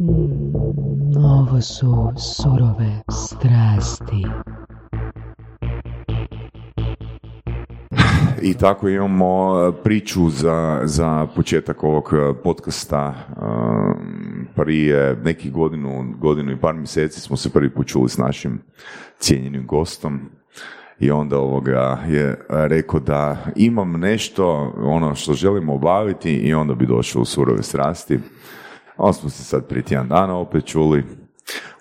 Mm, ovo su surove strasti. I tako imamo e, priču za, za početak ovog e, podcasta. E, Prije nekih godinu, godinu i par mjeseci smo se prvi put čuli s našim cijenjenim gostom i onda ovoga je rekao da imam nešto ono što želimo obaviti i onda bi došao u surove strasti. On smo se sad prije tjedan dana opet čuli,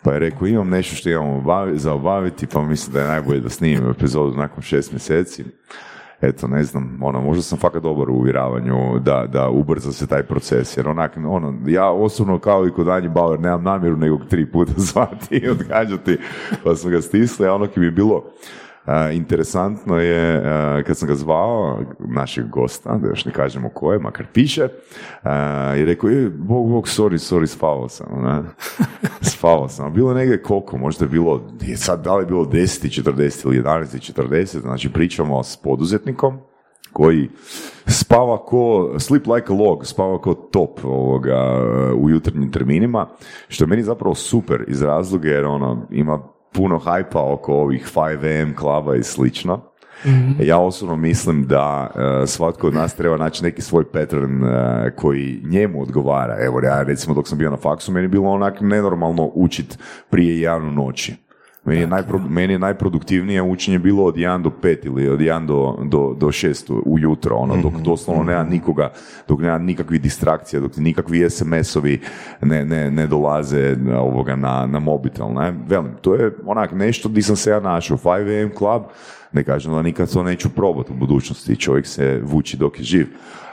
pa je rekao imam nešto što imamo za obaviti, pa mislim da je najbolje da snimim epizodu nakon šest mjeseci. Eto, ne znam, ono, možda sam fakat dobar u uvjeravanju da, da ubrza se taj proces, jer onak, ono, ja osobno kao i kod Anji Bauer nemam namjeru nego tri puta zvati i odgađati, pa sam ga stisli, a ono ki bi bilo interesantno je, kad sam ga zvao, našeg gosta, da još ne kažemo ko je, makar piše, i rekao, je, bog, bog, sorry, sorry, spavao sam, ne? spavao sam. Bilo negdje koliko, možda je bilo, sad da li je bilo 10.40 ili 11.40, znači pričamo s poduzetnikom, koji spava ko, sleep like a log, spava ko top ovoga, u jutarnjim terminima, što je meni zapravo super iz razloga jer ono, ima puno hajpa oko ovih 5am klaba i slično. mm Ja osobno mislim da uh, svatko od nas treba naći neki svoj pattern uh, koji njemu odgovara. Evo, ja recimo dok sam bio na faksu, meni je bilo onak nenormalno učit prije javnu noći. Meni je, najpro, meni je najproduktivnije učenje bilo od 1 do 5 ili od 1 do, do, do 6 ujutro, ono, dok mhm, doslovno nema mhm. nikoga, dok nema nikakvih distrakcija, dok nikakvi SMS-ovi ne, ne, ne dolaze ovoga na, na mobitel, ne? Velim, to je onak nešto di sam se ja našao, 5am club, ne kažem da nikad to neću probati u budućnosti, čovjek se vuči dok je živ,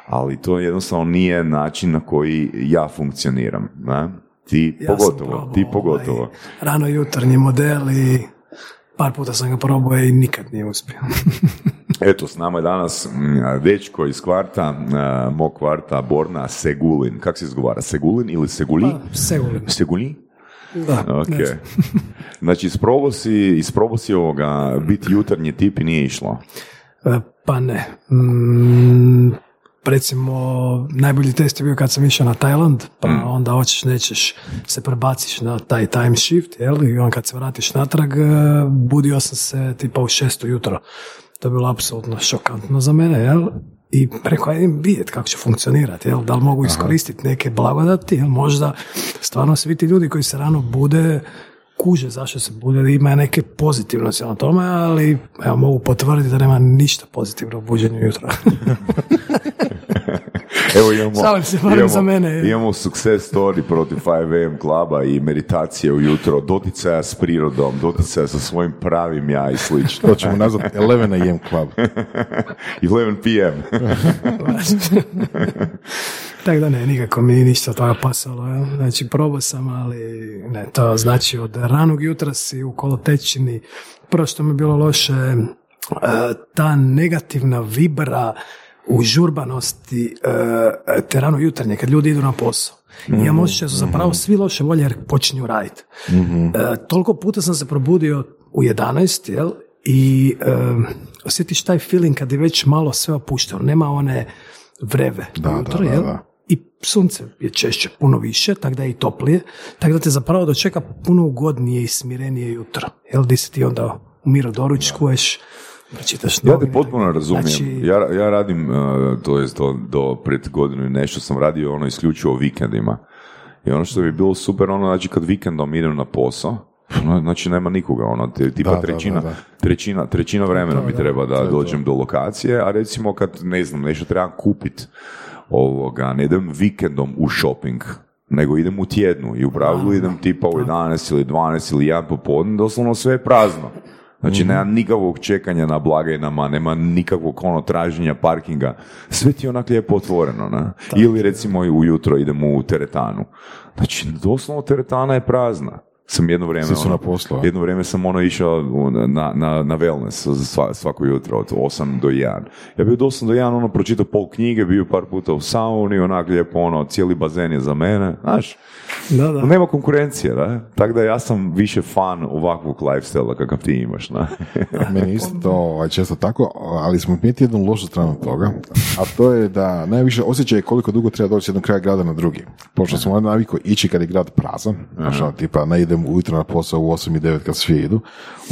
ali to jednostavno nije način na koji ja funkcioniram, ne? Ti ja pogotovo, probao, ti pogotovo. Ovaj, rano jutarnji model i par puta sam ga probao i nikad nije uspio. Eto, s nama je danas mm, dečko iz kvarta, mog kvarta, Borna Segulin. Kako se izgovara? Segulin ili Seguli? Pa, Segulin. Seguli? Da, okay. znači, isprobao si, isprobao si ovoga, biti jutarnji tip i nije išlo? E, pa ne. Mm, recimo najbolji test je bio kad sam išao na Tajland, pa mm. onda hoćeš nećeš se prebaciš na taj time shift, jel? I on kad se vratiš natrag, e, budio sam se tipa u šesto jutro. To je bilo apsolutno šokantno za mene, jel? I preko idem vidjeti kako će funkcionirati, jel? Da li mogu iskoristiti neke blagodati, jel? Možda stvarno svi ti ljudi koji se rano bude kuže zašto se bude, ima neke pozitivnosti na tome, ali evo, mogu potvrditi da nema ništa pozitivno u buđenju jutra. Evo imamo, se, imamo, za mene. imamo success story protiv 5am kluba i meditacije ujutro, doticaja s prirodom, doticaja sa svojim pravim ja i slično. To ćemo nazvati 11am club. 11 pm. Tako da ne, nikako mi ništa toga pasalo. Ja. Znači, probao sam, ali ne, to znači od ranog jutra si u kolotečini. Prvo što mi je bilo loše, e, ta negativna vibra u žurbanosti e, te rano jutarnje, kad ljudi idu na posao. Mm-hmm. Imam osjećaj da su zapravo mhm. svi loše volje jer počinju raditi. mm toliko puta sam se probudio u 11, jel? I e, osjetiš taj feeling kad je već malo sve opušteno. Nema one vreve da, jutro, da, jel? Da, I sunce je češće puno više, tako da je i toplije, tako da te zapravo dočeka puno ugodnije i smirenije jutro. Jel, di se ti onda u miru doručkuješ, ja te potpuno razumijem. Znači... Ja, ja radim, uh, to je do, do pred godinu i nešto sam radio ono isključivo vikendima. I ono što bi bilo super, ono, znači kad vikendom idem na posao, ono, znači nema nikoga, ono, tipa trećina, trećina, trećina vremena mi treba da dođem do lokacije, a recimo kad, ne znam, nešto trebam kupit, ovoga, ne idem vikendom u shopping, nego idem u tjednu i u pravilu idem tipa u 11 ili 12 ili 1 popodne, doslovno sve je prazno. Znači, mm nema nikakvog čekanja na blagajnama, nema nikakvog ono traženja parkinga. Sve ti je onak lijepo otvoreno, ne? Ili recimo ujutro idemo u teretanu. Znači, doslovno teretana je prazna sam jedno vrijeme, su ono, na poslu, jedno vrijeme sam ono išao na, na, na wellness svako jutro od 8 do 1. Ja bio od 8 do 1 ono pročitao pol knjige, bio par puta u sauni, onak lijepo ono, cijeli bazen je za mene, znaš. Da, da. Nema konkurencije, da? Tako da ja sam više fan ovakvog lifestyle kakav ti imaš, da? Meni isto to ovaj, često tako, ali smo primijeti jednu lošu stranu toga, a to je da najviše osjećaj je koliko dugo treba doći jednog kraja grada na drugi. Pošto smo navikli ići kad je grad prazan, znači, ono, tipa ne idem ujutro na posao u 8 i 9 kad svi idu,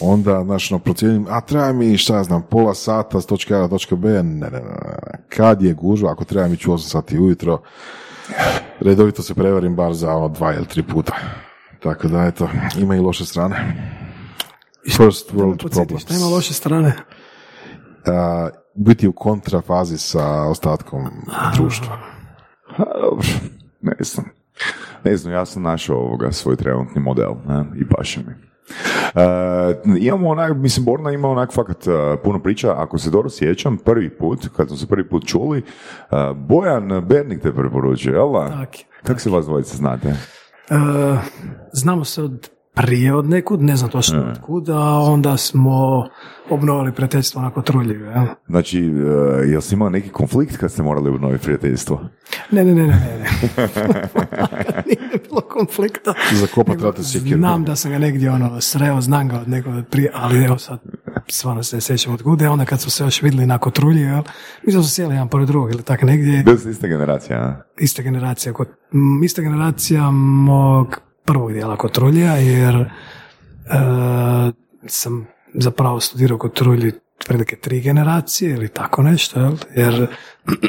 onda, znači, ono, procijenim, a treba mi, šta ja znam, pola sata s točke A na točke B, ne, ne, ne, ne, kad je gužva, ako treba mi ću 8 sati ujutro, redovito se prevarim bar za ono dva ili tri puta. Tako da, eto, ima i loše strane. First world Znači, šta problems. ima loše strane? A, biti u kontrafazi sa ostatkom društva. Ha, dobro, ne znam. Ne znam, ja sam našao ovoga svoj trenutni model ne? i paše mi. E, imamo onak, mislim, Borna ima onak fakat e, puno priča, ako se dobro sjećam, prvi put, kad smo se prvi put čuli, e, Bojan Bernik te preporučio, jel Kako se vas dvojice znate? E, znamo se od prije od nekud, ne znam točno od kud, a onda smo obnovili prijateljstvo onako truljivo. jel? Znači, e, jel si imao neki konflikt kad ste morali obnoviti prijateljstvo? Ne, ne, ne, ne, ne. Nije bilo konflikta. Zakopat sjekiru. Znam da sam ga negdje ono sreo, znam ga od nekog prije, ali evo sad stvarno se ne sjećam od kude. Onda kad smo se još vidjeli na kotrulji, jel, mi smo se sjeli jedan pored drugog ili tako negdje, Bili ste ista generacija, a? ista generacija, kod, m, ista generacija mog prvog dijela kotrulja, jer e, sam zapravo studirao kotrulji prilike tri generacije ili tako nešto, jel? jer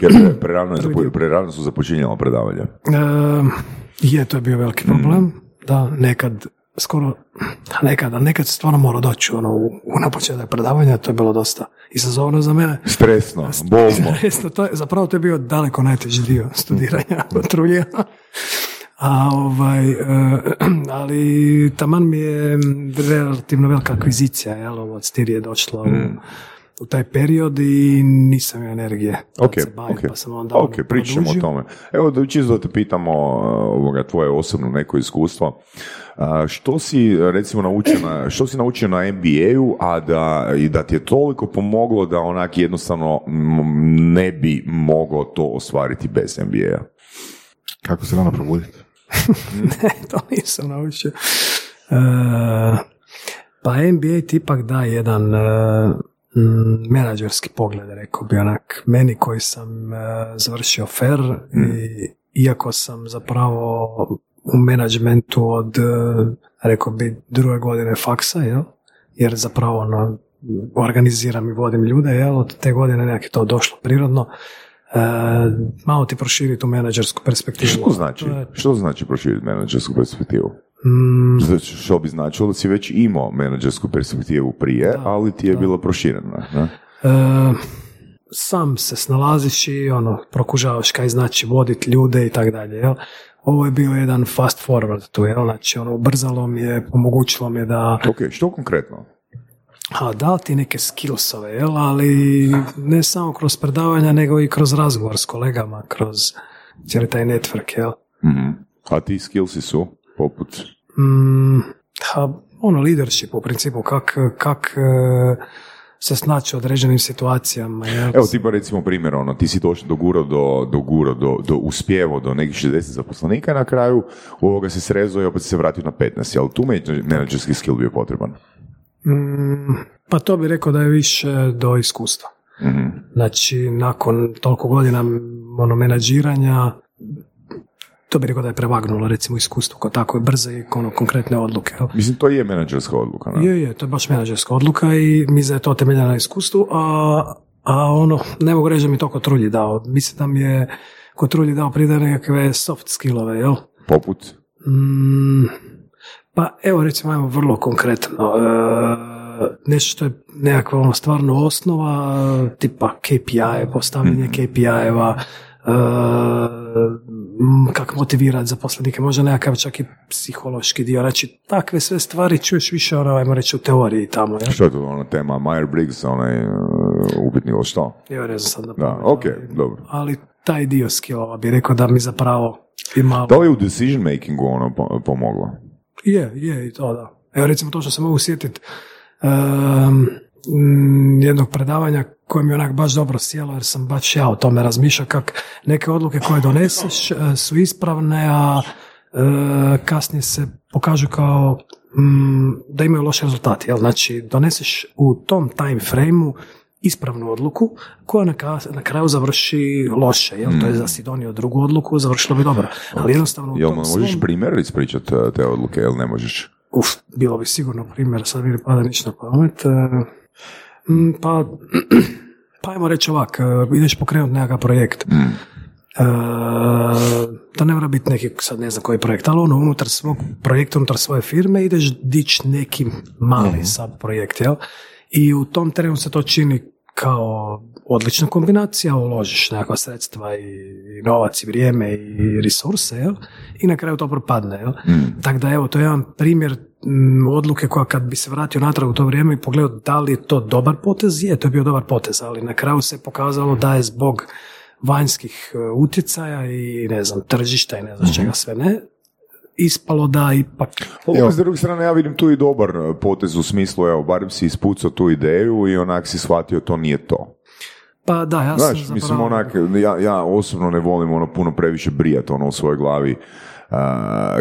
Jer pre- prerano, je prerano su započinjala predavanja. E, je, to je bio veliki problem, da nekad skoro, nekad, a nekad se stvarno mora doći ono, u, u na početak predavanja, to je bilo dosta izazovno za mene. Stresno, bolno. Isto, to je, zapravo to je bio daleko najteži dio studiranja trulja. A ovaj, e, ali taman mi je relativno velika akvizicija, jel, ovo od Stirije došla u, u taj period i nisam imao energije da Ok, se bavim, ok, pa sam onda ok, ono, pričat ćemo o tome. Evo da čisto da te pitamo uh, ovoga, tvoje osobno neko iskustvo. Uh, što si recimo naučio na, što si naučio na MBA-u, a da, i da ti je toliko pomoglo da onak jednostavno mm, ne bi mogao to ostvariti bez MBA-a? Kako se rano probuditi? ne, to nisam naučio. E, pa NBA ti ipak da jedan mm, menadžerski pogled, rekao bi onak, meni koji sam e, završio FER i iako sam zapravo u menadžmentu od, rekao bi, druge godine faksa, jel? jer zapravo ono, organiziram i vodim ljude, jel? od te godine nekak je to došlo prirodno, malo ti proširi tu menadžersku perspektivu. Što znači? Što znači proširiti menadžersku perspektivu? Mm, Znači, što bi značilo da si već imao menadžersku perspektivu prije, ali ti je bila proširena. Ne? E, sam se snalaziš i ono, prokužavaš kaj znači voditi ljude i tako dalje, jel? Ovo je bio jedan fast forward tu, jel? Znači, ono, ubrzalo mi je, omogućilo mi je da, Ok, što konkretno? A, dao ti neke skillsove, jel? Ali ne samo kroz predavanja, nego i kroz razgovor s kolegama, kroz cijeli taj network, jel? Mhm. A ti skillsi su poput... Mm, ha, ono, leadership u principu, kak, kak e, se snaći u određenim situacijama, jel? Evo ti pa recimo primjer, ono, ti si došao do gura, do, do gura, do, do uspjevo do nekih 60 zaposlenika na kraju u ovoga se srezao i opet se vratio na 15, jel tu menadžerski skill bio potreban? Mm, pa to bi rekao da je više do iskustva. Mhm. Znači, nakon toliko godina ono, menadžiranja, to bi rekao da je prevagnulo recimo iskustvo kod tako brze i ono, konkretne odluke. Mislim, to je menadžerska odluka, ne? Je, je, to je baš menadžerska odluka i mi da je to temeljeno na iskustvu, a, a ono, ne mogu reći da mi to Kotrulji dao. Mislim da mi je Kotrulji dao pride nekakve soft skillove, jel? Poput? Mm, pa evo recimo ajmo vrlo konkretno. E, nešto što je nekakva ono stvarno osnova, e, tipa KPI, postavljanje KPI-eva, e, kako motivirati zaposlenike, možda nekakav čak i psihološki dio. Znači, takve sve stvari čuješ više, ono, ajmo reći, u teoriji tamo. Ja? Što je to ona tema? Meyer-Briggs, onaj uh, upitni ili što? Ja ne znam sad Da, pamet, ok, ali- dobro. Ali taj dio skillova bi rekao da mi zapravo ima... Da li je u decision makingu ono po- pomoglo? Je, je i to da. Evo recimo to što se mogu sjetiti um, jednog predavanja koje mi je onak baš dobro sjelo jer sam baš ja o tome razmišljao kak neke odluke koje doneseš e, su ispravne, a e, kasnije se pokažu kao mm, da imaju loše rezultati. Jel? Znači, doneseš u tom time frame ispravnu odluku koja na, ka- na kraju završi loše. Jel? To je da si donio drugu odluku, završilo bi dobro. Ali jednostavno u Jel tom možeš svom- primjer ispričati uh, te odluke, jel ne možeš? Uf, bilo bi sigurno primjer, sad mi ne pada ništa na pamet. E, mm, Pa, pa ajmo reći ovak, e, ideš pokrenuti nekakav projekt. E, to ne mora biti neki, sad ne znam koji projekt, ali ono, unutar svog projekta, unutar svoje firme ideš dići neki mali sad projekt, jel? I u tom terenu se to čini kao odlična kombinacija, uložiš nekakva sredstva i, i novac i vrijeme i resurse, jel? I na kraju to propadne, jel? Tako da evo, to je jedan primjer mm, odluke koja kad bi se vratio natrag u to vrijeme i pogledao da li je to dobar potez, je, to je bio dobar potez, ali na kraju se pokazalo da je zbog vanjskih e, utjecaja i ne znam, tržišta i ne znam čega sve ne, ispalo da ipak Evo. S druge strane, ja vidim tu i dobar uh, potez u smislu, evo, barem si ispucao tu ideju i onak si shvatio to nije to. Pa da, ja sam Znaš, zapravo... mislim, onak, ja, ja osobno ne volim ono puno previše brijat ono u svojoj glavi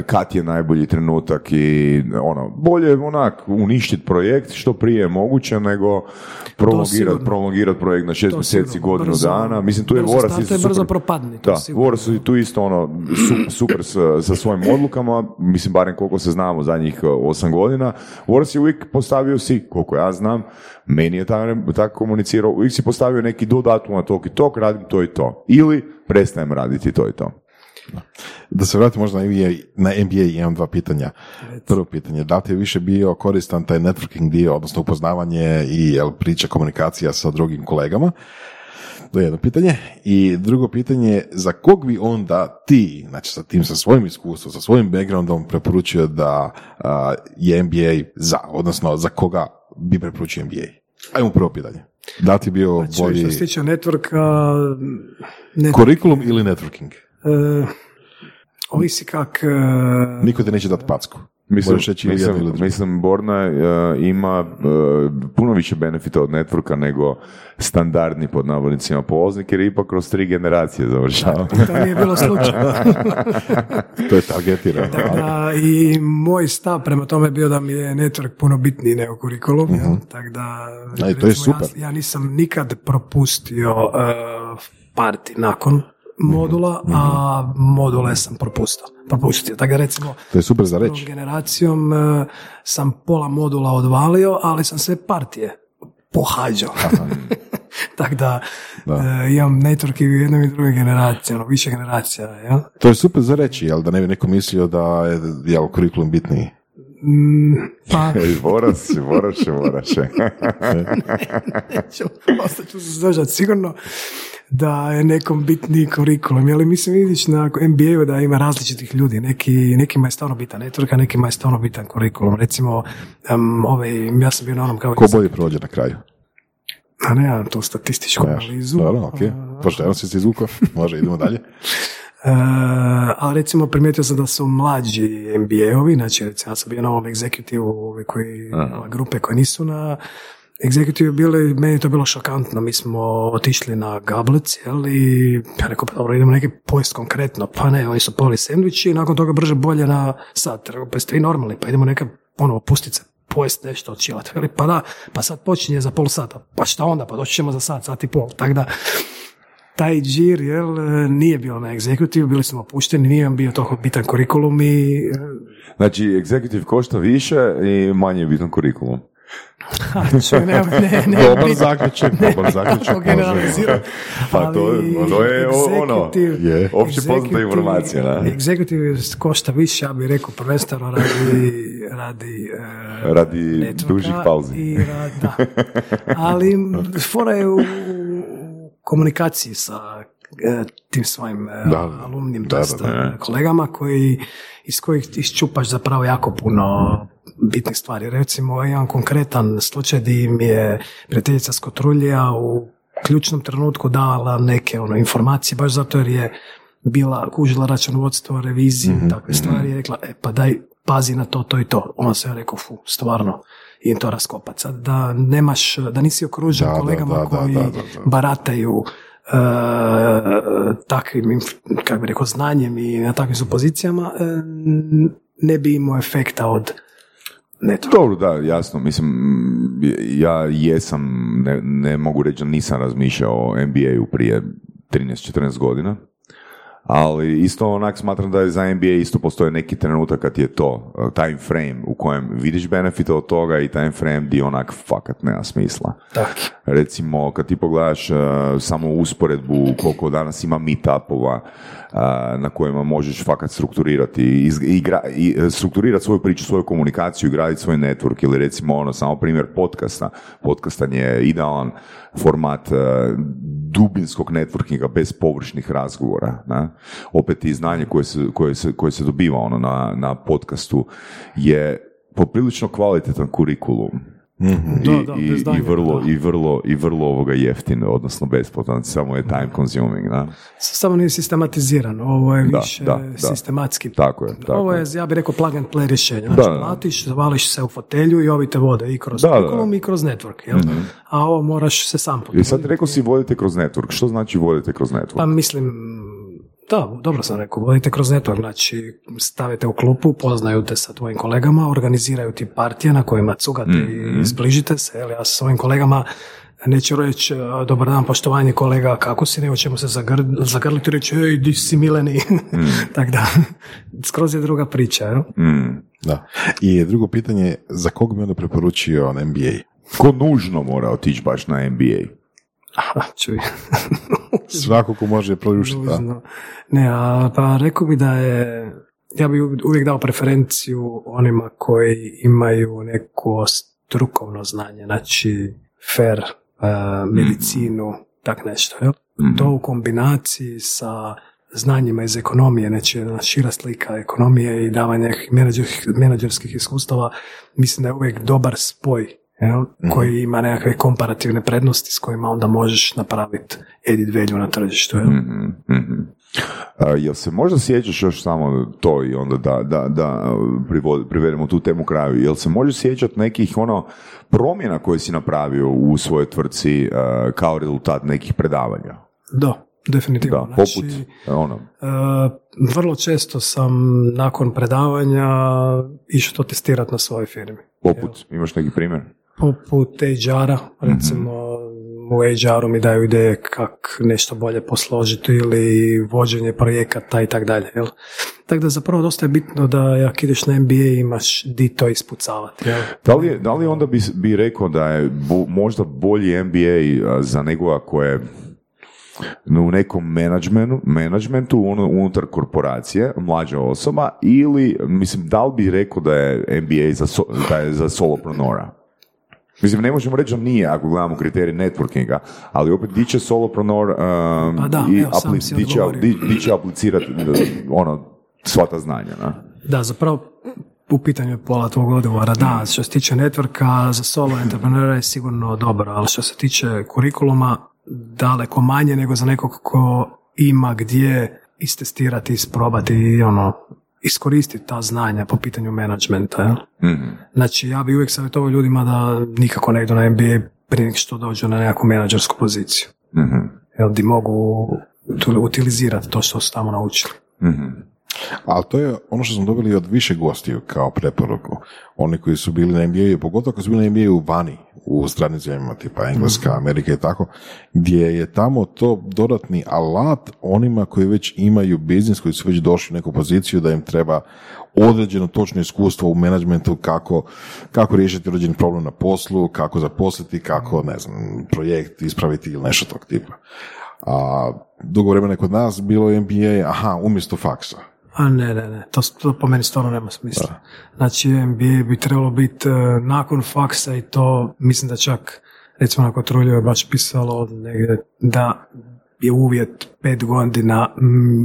kad je najbolji trenutak i ono, bolje onak uništiti projekt što prije je moguće nego prolongirati prolongirat projekt na šest mjeseci, godinu Brzo- dana. Mislim, tu je brzo Voras isto i brzo super. propadne, to Da, sigurno. Voras je tu isto ono su- super sa, sa svojim odlukama, mislim barem koliko se znamo zadnjih uh, osam godina. Voras je uvijek postavio si, koliko ja znam, meni je tako, tako komunicirao, uvijek si postavio neki do datuma tog i tog, radim to i to. Ili prestajem raditi to i to. Da se vratim možda na NBA, na NBA imam dva pitanja. Prvo pitanje, da li ti je više bio koristan taj networking dio, odnosno upoznavanje i jel, priča, komunikacija sa drugim kolegama? To je jedno pitanje. I drugo pitanje, za kog bi onda ti, znači sa tim, sa svojim iskustvom, sa svojim backgroundom preporučio da a, je NBA za, odnosno za koga bi preporučio NBA? Ajmo prvo pitanje. Da ti bio Znači, bolji što se tiče networka, ne, kurikulum ili networking? E, ovisi kak... e, Niko ti neće dati packu. Mislim, reći ili mislim, mislim Borna e, ima e, puno više benefita od networka nego standardni pod navodnicima polaznik jer je ipak kroz tri generacije završava. to nije bilo slučajno. To je targetirano. Da, I moj stav prema tome je bio da mi je network puno bitniji nego kurikulum. Mhm. jel? Tako da, A i to je super. Ja, ja nisam nikad propustio uh, parti nakon modula, a module sam propustio. propustio. Tako da recimo, To je super za reći. generacijom uh, sam pola modula odvalio, ali sam sve partije pohađao. Tako da, Da. uh, imam network i u jednoj i drugoj generaciji, ono, više generacija. Jel? To je super za reći, jel, da ne bi neko mislio da je jel, kurikulum bitniji. Mm, pa, Ej, Voraš, voraš, voraš. ću, ostat ću se držati sigurno da je nekom bitniji kurikulum. Ali mislim, vidiš na NBA-u da ima različitih ljudi. Neki, nekima je stvarno bitan network, a nekima je stvarno bitan kurikulum. Recimo, um, ovaj, ja sam bio na onom kao... Ko bolje prođe na kraju? A ne, ja tu statističku analizu. Dobro, ok. Pošteno si se izvukao. Može, idemo dalje. E, ali recimo primijetio sam da su mlađi NBA-ovi, znači recimo ja sam bio na ovom executive ovi koji, grupe koje nisu na executive bili, meni to bilo šokantno, mi smo otišli na gablec, jel, i ja rekao, pa dobro, idemo neki pojest konkretno, pa ne, oni su poli sendviči i nakon toga brže bolje na sat, rekao, pa jeste vi normalni, pa idemo neka ponovo pustit se, pojest nešto, odčilat, veli, pa da, pa sad počinje za pol sata, pa šta onda, pa doći ćemo za sat, sat i pol, tako da, taj džir jel, nije bio na executive, bili smo opušteni, nije nam bio toliko bitan kurikulum i e, Znači, executive košta više i manje je bitan kurikulum. čuj, ne, ne, ne, Dobar bit- zaključak, dobar zaključak. to generaliziram. Pa to, to je ono, je. opće poznata informacija. Da? Executive košta više, ja bih rekao, prvenstveno radi, radi e, Radi dužih pauzi. I rad, da. Ali fora je u komunikaciji sa e, tim svojim e, Da, alumnim da, da. kolegama koji, iz kojih iščupaš zapravo jako puno bitnih stvari. Recimo, jedan konkretan slučaj di mi je prijateljica Skotrulija u ključnom trenutku dala neke ono, informacije, baš zato jer je bila kužila računovodstvo, reviziju, takve stvari, i rekla, e pa daj, pazi na to, to i to. On se je rekao, fu, stvarno, idem to raskopat. Sad da nemaš, da nisi okružen Da, kolegama da, da, koji da, da, da. barataju takvim, inf- kako bi rekao, znanjem i na takvim su pozicijama, e, ne bi imao efekta od networka. Dobro, da, jasno. Mislim, ja jesam, ne, ne mogu reći da nisam razmišljao o NBA-u prije 13-14 godina, ali isto onak smatram da je za NBA isto postoje neki trenutak kad je to uh, time frame u kojem vidiš benefite od toga i time frame di onak fakat nema smisla. Tak. Recimo, kad ti pogledaš uh, samo usporedbu koliko danas ima meetupova uh, na kojima možeš fakat strukturirati igra, i, e, strukturirati svoju priču, svoju komunikaciju, graditi svoj network ili recimo ono, samo primjer podcasta. Podcastan je idealan format uh, dubinskog networkinga bez površnih razgovora. Ne? Opet i znanje koje se, koje se, koje se dobiva ono na, na podcastu je poprilično kvalitetan kurikulum. I, Da, da, i, bez i daljnjega, vrlo, da. i vrlo, i vrlo ovoga jeftin, odnosno besplatan, samo je time consuming, da? Samo nije sistematiziran, ovo je Da, više da, da. sistematski. Tako je, tako Ovo je. ja bih rekao, plug and play rješenje. Znači, platiš, zavališ se u fotelju i ovi te vode i kroz Da, i kroz network, jel? A ovo moraš se sam I potruditi. sad rekao si vodite kroz network. Što znači vodite kroz network? Pa mislim, da, dobro sam rekao, vodite kroz network, znači stavite u klupu, poznaju te sa tvojim kolegama, organiziraju ti partije na kojima cugate i zbližite se, jel, ja sa svojim kolegama neću reći "A, dobar dan, poštovanje kolega, kako si, nego ćemo se zagr, zagrliti i reći, ej, di si mileni, tako da, skroz je druga priča, jel? Mm. Da. I drugo pitanje, za koga bi onda preporučio na NBA? Ko nužno mora otići baš na NBA? Aha, čuj. Svako ko može. Nužno. Ne, a, pa rekao bi da je, ja bi uvijek dao preferenciju onima koji imaju neko strukovno znanje, znači fair, e, medicinu, tak nešto, jel? To u kombinaciji sa znanjima iz ekonomije, znači jedna šira slika ekonomije i menadžerskih, menadžerskih iskustava, mislim da je uvijek dobar spoj jel? koji ima nekakve komparativne prednosti s kojima onda možeš napraviti edit value na tržištu. Jel? Mhm, mhm. A, jel se možda sjećaš još samo to i onda da, da, da privod- privedemo tu temu kraju, jel se može sjećati nekih ono promjena koje si napravio u svojoj tvrtci a, kao rezultat nekih predavanja? Da, definitivno. Da, Znači, poput ono, e, vrlo često sam nakon predavanja išao to testirati na svojoj firmi. poput, imaš neki primjer? Poput HR-a, recimo u HR-u mi daju ideje kak nešto bolje posložiti ili vođenje projekata i tak dalje. Jel? Tako da zapravo dosta je bitno da jak ideš na MBA imaš di to ispucavati. Da li, da li onda bi, bi rekao da je bo- možda bolji MBA za nekoga ko je u nekom menadžmentu, menadžmentu unu- unutar korporacije, mlađa osoba, ili, mislim, da li bi rekao da je MBA za, so- da je za soloprenora? Mislim, ne možemo reći da nije ako gledamo kriterij networkinga, ali opet di će solopreneur um, Pa da, i evo, apli- di, će, di, di će aplicirati ono, sva ta znanja, na? Da, zapravo u pitanju pola tvog odgovora. Da, što se tiče networka, za solo entreprenera je sigurno dobro, ali što se tiče kurikuluma, daleko manje nego za nekog ko ima gdje istestirati, isprobati i ono, iskoristiti ta znanja po pitanju menadžmenta. Jel? Mhm. Znači, ja bi uvijek savjetovao ljudima da nikako ne idu na MBA prije nego što dođu na nekakvu menadžersku poziciju. Mhm. Jel, di mogu utilizirati to što su tamo naučili. Mhm. Ali to je ono što smo dobili od više gostiju kao preporuku. Oni koji su bili na NBA, pogotovo kad su bili na NBA u vani, u stranim zemljama, tipa Engleska, Amerika i tako, gdje je tamo to dodatni alat onima koji već imaju biznis, koji su već došli u neku poziciju da im treba određeno točno iskustvo u menadžmentu kako, kako riješiti određeni problem na poslu, kako zaposliti, kako, ne znam, projekt ispraviti ili nešto tog tipa. A dugo vremena je kod nas bilo MBA, aha, umjesto faksa. A ne, ne, ne, to, to po meni stvarno nema smisla. Znači, MBA bi trebalo biti e, nakon faksa i to, mislim da čak, recimo na Kotrulju je baš pisalo negdje da je uvjet pet godina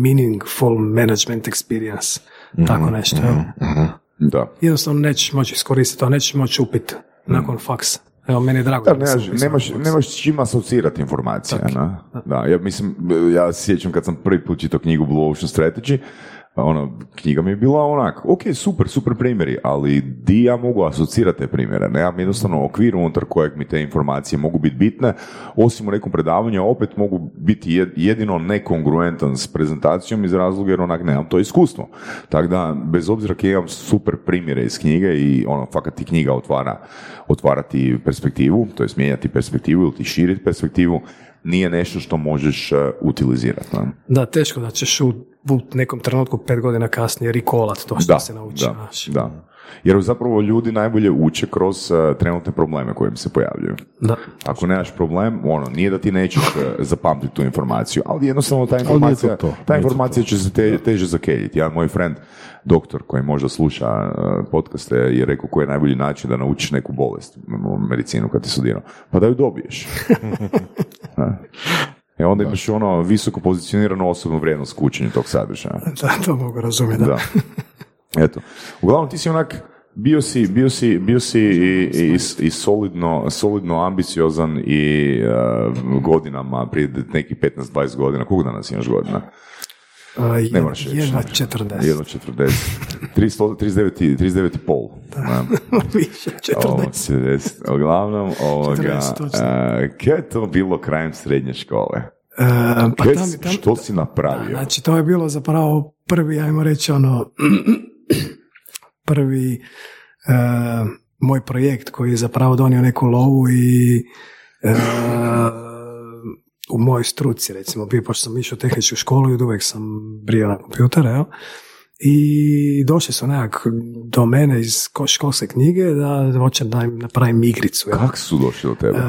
meaningful management experience. Tako nešto, jel? Da. Jednostavno nećeš moći iskoristiti to, nećeš moći upit nakon faksa. Evo, meni je drago Da, da nemaš, nemaš, s čim asocirati informacije. na? Da, ja mislim, ja sjećam kad sam prvi put čitao knjigu Blue Ocean Strategy, ono, knjiga mi je bila onak, ok, super, super primjeri, ali di ja mogu asocirati te primjere, nemam jednostavno okvir unutar kojeg mi te informacije mogu biti bitne, osim u nekom predavanju, opet mogu biti jed- jedino nekongruentan s prezentacijom iz razloga jer onak nemam to iskustvo. Tako da, bez obzira kad imam super primjere iz knjige i ono, fakat ti knjiga otvara, otvara ti perspektivu, to je mijenjati perspektivu ili ti širiti perspektivu, nije nešto što možeš uh, utilizirati. ne? Da, teško da ćeš u, nekom trenutku pet godina kasnije rikolat to što Da, se nauči. da, da. Jer zapravo ljudi najbolje uče kroz uh, trenutne probleme koje im se pojavljuju. Da. Ako nemaš problem, ono, nije da ti nećeš uh, zapamtiti tu informaciju, ali jednostavno ta nije to informacija, to, ta to informacija će se te, teže zakeljiti. Jedan moj friend, doktor koji možda sluša uh, podcaste, je rekao koji je najbolji način da naučiš neku bolest u medicinu kad ti studirao. Pa da ju dobiješ. E onda imaš ono visoko pozicioniranu osobnu vrijednost u učenju tog sadržaja. da, to mogu razumjeti. Da. Da. Eto. Uglavnom ti si onak bio si, bio si, bio si i, i, i solidno, solidno ambiciozan i uh, godinama, prije nekih 15-20 godina, koliko danas imaš godina? A, Ne moraš reći. Jedna 40. Jedno 40. 300 39, 39 i pol. Da. Više, 40. 40. Uglavnom, ovoga, 40, točno. uh, kaj je to bilo krajem srednje škole? E, pa Kaj tam- tam- što si napravio? Znači, to je bilo zapravo prvi, ajmo reći, ono, prvi e, moj projekt koji je zapravo donio neku lovu i e, u mojoj struci, recimo, bio, pošto sam išao u tehničku školu i od uvijek sam brio na kompjutere, jel? I došli su nekak do mene iz ko- školske knjige da hoće da im napravim igricu. jel? Kako su došli do tebe? E,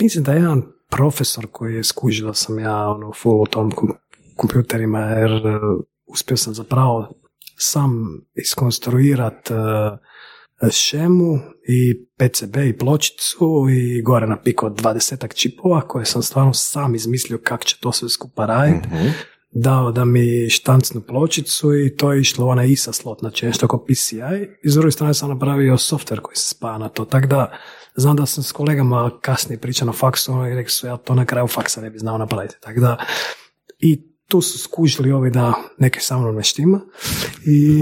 mislim da je jedan profesor koji je skužio da sam ja ono, full u tom kom- kompjuterima jer uspio sam zapravo sam iskonstruirat e, šemu i PCB i pločicu i gore napikao dvadesetak čipova koje sam stvarno sam izmislio kako će to sve skupa raditi. Dao da mi štancnu pločicu i to je išlo onaj ISA slot, znači nešto kao PCI. I s druge strane sam napravio software koji se spaja na to. Tako da znam da sam s kolegama kasnije pričao na faksu ono, i rekli su ja to na kraju faksa ne bi znao napraviti. Tako da i tu su skužili ovi da neke sa mnom ne štima i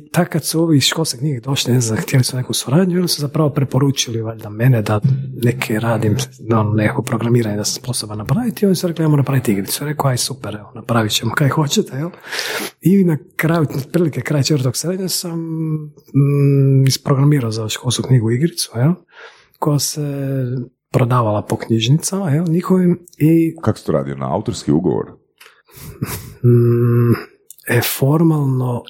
tak kad su ovi iz školske knjige došli, ne znam, htjeli su neku suradnju oni su zapravo preporučili valjda mene da neke radim, ono, neko programiranje da sam sposoban napraviti i oni su rekli, ja moram napraviti igricu. Ja Rekao, aj super, evo, napravit ćemo kaj hoćete, jel? I na kraju, otprilike kraj četvrtog srednja sam mm, isprogramirao za školsku knjigu igricu, jel? koja se prodavala po knjižnicama, jel, njihovim i Kako si to radio? Na autorski ugovor? Mm, e, formalno,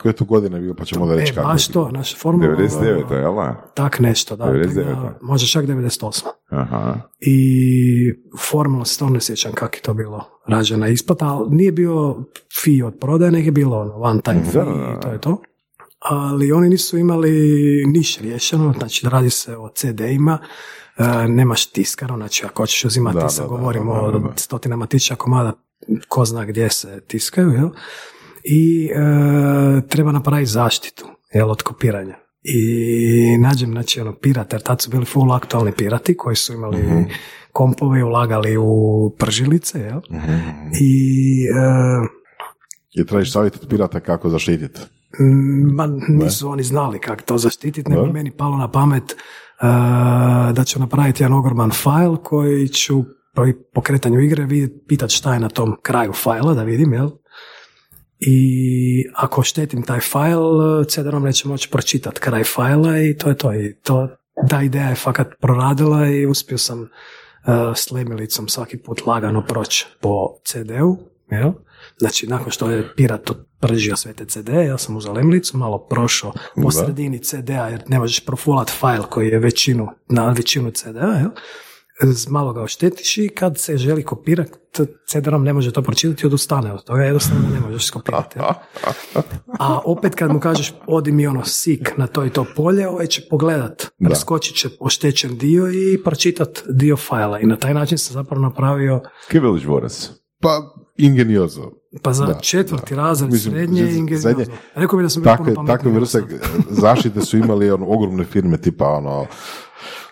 Koje je to godine bio, pa ćemo da reći e, kako. baš je to, naš formalno, 99. jel da? tak nešto, da, 99.. da, možda čak 98. Aha. I formalno se to ne sjećam kako je to bilo rađena isplata, ali nije bio fee od prodaje, nego je bilo ono one time fee i to je to. Ali oni nisu imali niš riješeno, znači radi se o CD-ima, e, nemaš tiskara, znači ako hoćeš uzimati da, govorimo o stotinama tisuća komada, ko zna gdje se tiskaju, jel? I e, treba napraviti zaštitu, jel, od kopiranja. I nađem, znači, ono, pirat, jer tad su bili full aktualni pirati koji su imali Mhm. kompove i ulagali u pržilice, jel? Mhm. I e, I trebaš savjet od pirata kako zaštititi. Mm, Ma nisu oni znali kako to zaštititi, nego meni palo na pamet uh, da ću napraviti jedan ogroman fajl koji ću pokretanju igre vidjeti, pitat šta je na tom kraju fajla, da vidim, jel? I ako štetim taj fajl, CD-ROM neće moći pročitati kraj fajla i to je to. I to, ta ideja je fakat proradila i uspio sam uh, s lemilicom svaki put lagano proći po CD-u, jel? Znači, nakon što je pirat pržio sve te CD, ja sam uzeo lemlicu, malo prošao po sredini CD-a, jer ne možeš profulat fajl koji je većinu, na većinu CD-a, jel? Malo ga oštetiš i kad se želi kopirati, CD-ROM ne može to pročitati i odustane od toga, jednostavno ne možeš skopirati. A opet kad mu kažeš odi mi ono sik na to i to polje, ovaj će pogledat, preskočit će oštećen dio i pročitat dio fajla. I na taj način sam zapravo napravio, Kaj veliš? Pa, ingeniozo. pa za Da, četvrti razred Mislim, srednje ingeniozno. zadnje- Rekao bi da sam bio Takve, puno takve vrste zaštite su imali ono, ogromne firme tipa ono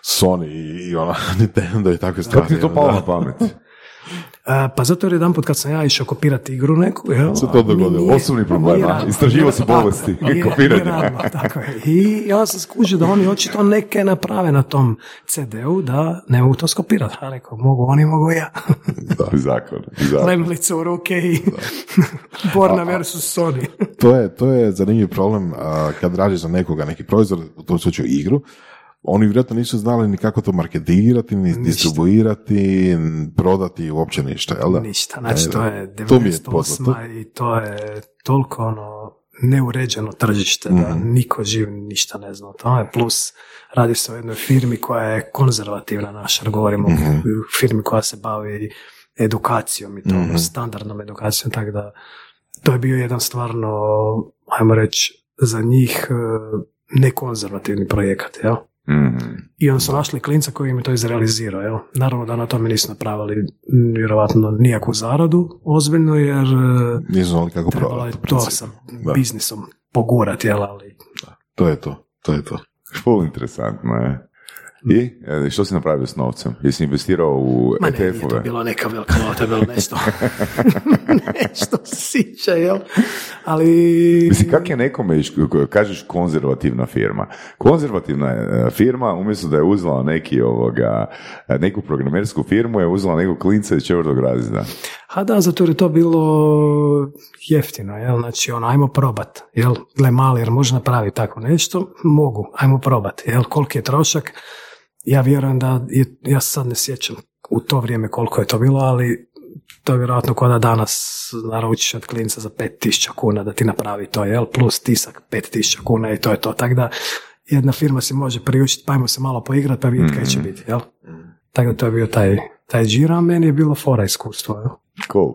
Sony i, i ono Nintendo i takve stvari. Kako ti to ono, palo da. na pamet? Pa zato jer jedan put kad sam ja išao kopirati igru neku, jel, Se to dogodilo. nije- Osobni problem, si Tako, bolesti, nije- kopiranje. tako je. I ja sam skužio da oni očito neke naprave na tom CD-u da ne mogu to skopirati. Ja rekao, mogu oni, mogu ja. Zakon, zakon. Lemlicu u ruke i Borna versus Sony. To je, to je zanimljiv problem kad radiš za nekoga neki proizvod, u tom slučaju igru, oni vjerojatno nisu znali ni kako to marketirati, ni distribuirati, prodati, uopće ništa, jel da? Ništa, znači to je To mi je poznato. 98. i to je toliko ono neuređeno tržište da Mhm. niko živ ništa ne zna o tome, plus radi se o jednoj firmi koja je konzervativna naša, govorimo Mhm. o firmi koja se bavi edukacijom i to Mhm. ono, standardnom edukacijom, tako da to je bio jedan stvarno, ajmo reći, za njih e, nekonzervativni projekat, jel? Mhm. I onda su našli klinca koji im je to izrealizirao. Jel? Naravno da na tome nisu napravili m, vjerovatno nijakvu zaradu ozbiljno jer e, Nisu kako trebalo je to sa Da. biznisom pogurati, jel? ali To je to, to je to. Full interesantno je. I e, što si napravio s novcem? Jesi investirao u ma ne, nije to ETF-ove? bilo neka velika to je bilo nešto nešto sića, jel? Ali Mislim, kak je nekome, kažeš konzervativna firma? Konzervativna e, firma, umjesto da je uzela neki ovoga, e, neku programersku firmu, je uzela nekog klinca iz četvrtog razreda. A da, zato jer je to bilo jeftino, jel? Znači, ono, ajmo probat, jel? Gle, mali, jer može napraviti tako nešto? Mogu, ajmo probat, jel? Koliki je trošak? Ja vjerujem da, je, ja sad ne sjećam u to vrijeme koliko je to bilo, ali to je vjerojatno kao da danas naručiš od klinca za 5000 kuna da ti napravi to, jel? Plus tisak 5000 kuna i to je to. Tako da jedna firma si može priučiti, pa ajmo se malo poigrati pa vidjeti kaj će biti, jel? Tako da to je bio taj, taj džir, a meni je bilo fora iskustvo, jel? Cool.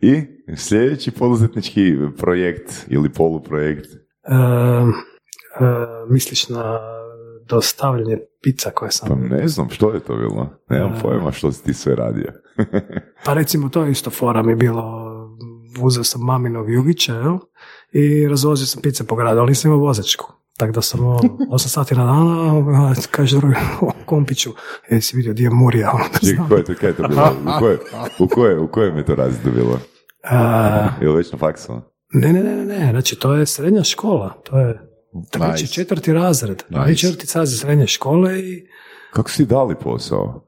I sljedeći poduzetnički projekt ili poluprojekt? E, e, misliš na dostavljanje pizza koje sam... Pa ne znam što je to bilo. Nemam pojma što si ti sve radio. Pa recimo to je isto fora mi bilo, uzeo sam maminog jugića, jel? I razvozio sam pice po gradu, ali nisam imao vozačku. Tako da sam o, 8 sati na dana, a, kaže drugi, o, kompiću, jesi vidio di je Murija? ono, to, kaj je to bilo? U, koje, u, koje, u kojem je to razredu bilo? A, Je li već na faksu? ne, ne, ne, ne, ne, znači to je srednja škola, to je treći, Nice. četvrti razred, Nice. nice. četvrti razred srednje škole i Kako si dali posao?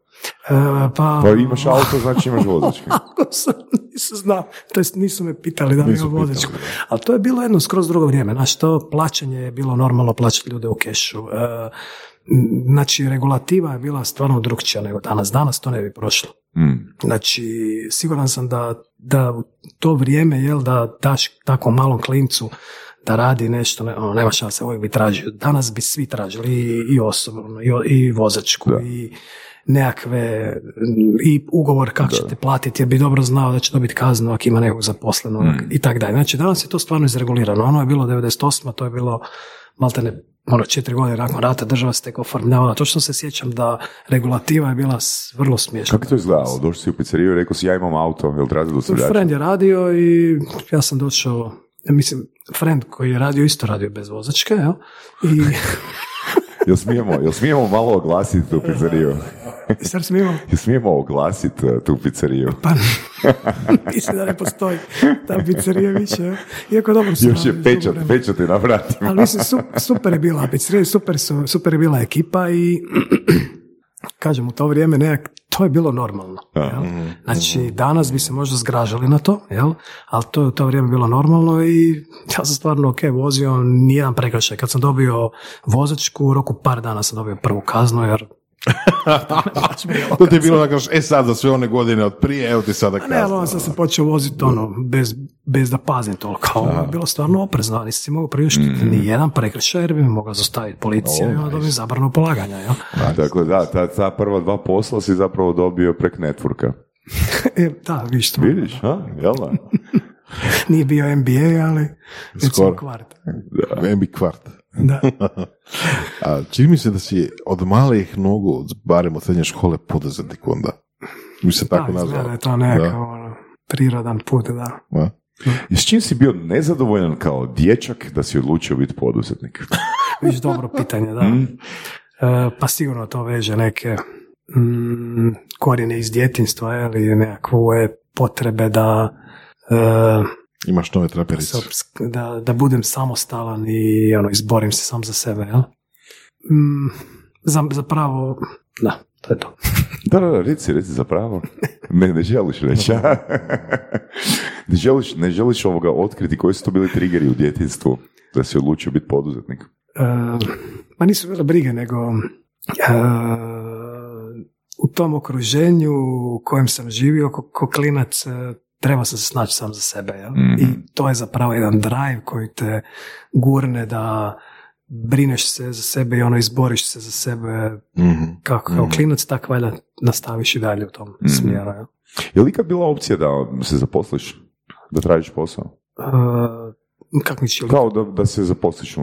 e, pa... Pa imaš auto, znači imaš sam, nisam znao, to jest nisu me pitali da li imam vozačku. Ali to je bilo jedno skroz drugo vrijeme. Znači, to plaćanje je bilo normalno plaćati ljude u kešu. M, znači, regulativa je bila stvarno drugčija nego danas. Danas to ne bi prošlo. Mm. Znači, siguran sam da, da u to vrijeme, jel, da daš tako malom klincu da radi nešto, ne, ono, nema šanse, uvijek bi tražio. Danas bi svi tražili i, i osobno, i, o- i vozačku, Da. i nekakve, i ugovor kako ćete platiti, jer bi dobro znao da će dobiti kaznu ako ima nekog zaposlenog i tak dalje. Znači, danas je to stvarno izregulirano. Ono je bilo 98. to je bilo maltene ono četiri godine nakon rata država se tek oformljavala. Točno se sjećam da regulativa je bila vrlo smiješna. Kako to izgledalo? Došli si u pizzeriju i rekao si ja imam auto, jel treba dostavljač? Friend je radio i ja sam došao, mislim, friend koji je radio isto radio bez vozačke, jel? I Jel smijemo, jel smijemo malo oglasiti tu pizzeriju? sad imao, Jel smijemo oglasiti uh, tu pizzeriju? pa mislim da ne postoji ta pizzerija više? Iako dobro su Još je pečat, pečat je na vratima. Ali mislim, su- super je bila pizzerija, super, su, super je bila ekipa i kažem, u to vrijeme nekak, to je bilo normalno. Jel? Znači, danas bi se možda zgražali na to, jel? ali to je u to vrijeme bilo normalno i ja sam stvarno ok vozio, nijedan prekršaj. Kad sam dobio vozačku, u roku par dana sam dobio prvu kaznu, jer To ti je bilo onako, e sad za sve one godine od prije, evo ti sada Pa ne, onda sam se počeo voziti ono, bez, bez da pazim toliko. A Ovo je bilo stvarno oprezno, nisam si mogao priuštiti ni jedan prekršaj jer bi me mogla zastaviti policija i onda dobijem zabranu polaganja. Jel? Dakle, da, ta, ta prva dva posla si zapravo dobio prek networka. E, da, vidiš to. Vidiš, a? Jel da? Nije bio NBA, ali Skoro. kvart. MB kvart. Da. A čini mi se da si od malih nogu, barem od srednje škole, poduzetnik onda. Mi se tako da, izgleda nazvao. je to nekakav ono, prirodan put, da. Da. I s čim si bio nezadovoljan kao dječak da si odlučio biti poduzetnik? Viš dobro pitanje, da. Mm. E, pa sigurno to veže neke mm, korijene iz djetinstva ili nekakve potrebe da e, Imaš nove traperice. obsk- da, da budem samostalan i ono, izborim se sam za sebe, jel? Mm, za, zapravo, da, to je to. Da, da, da, reci, reci zapravo. Ne, ne želiš reći. a? ne, želiš, ne želiš ovoga otkriti koji su to bili triggeri u djetinstvu da si odlučio biti poduzetnik. E, ma nisu bile brige, nego e, u tom okruženju u kojem sam živio ko, ko klinac e, trebao sam se snaći sam za sebe. Jel? Mhm. I to je zapravo jedan drive koji te gurne da brineš se za sebe i ono izboriš se za sebe Mhm. kako kao klinac, tako valjda nastaviš i dalje u tom Mhm. smjeru. Jel? Je li ikad bila opcija da se zaposliš? Da tražiš posao? E, kak mi Kao da, da se zaposliš u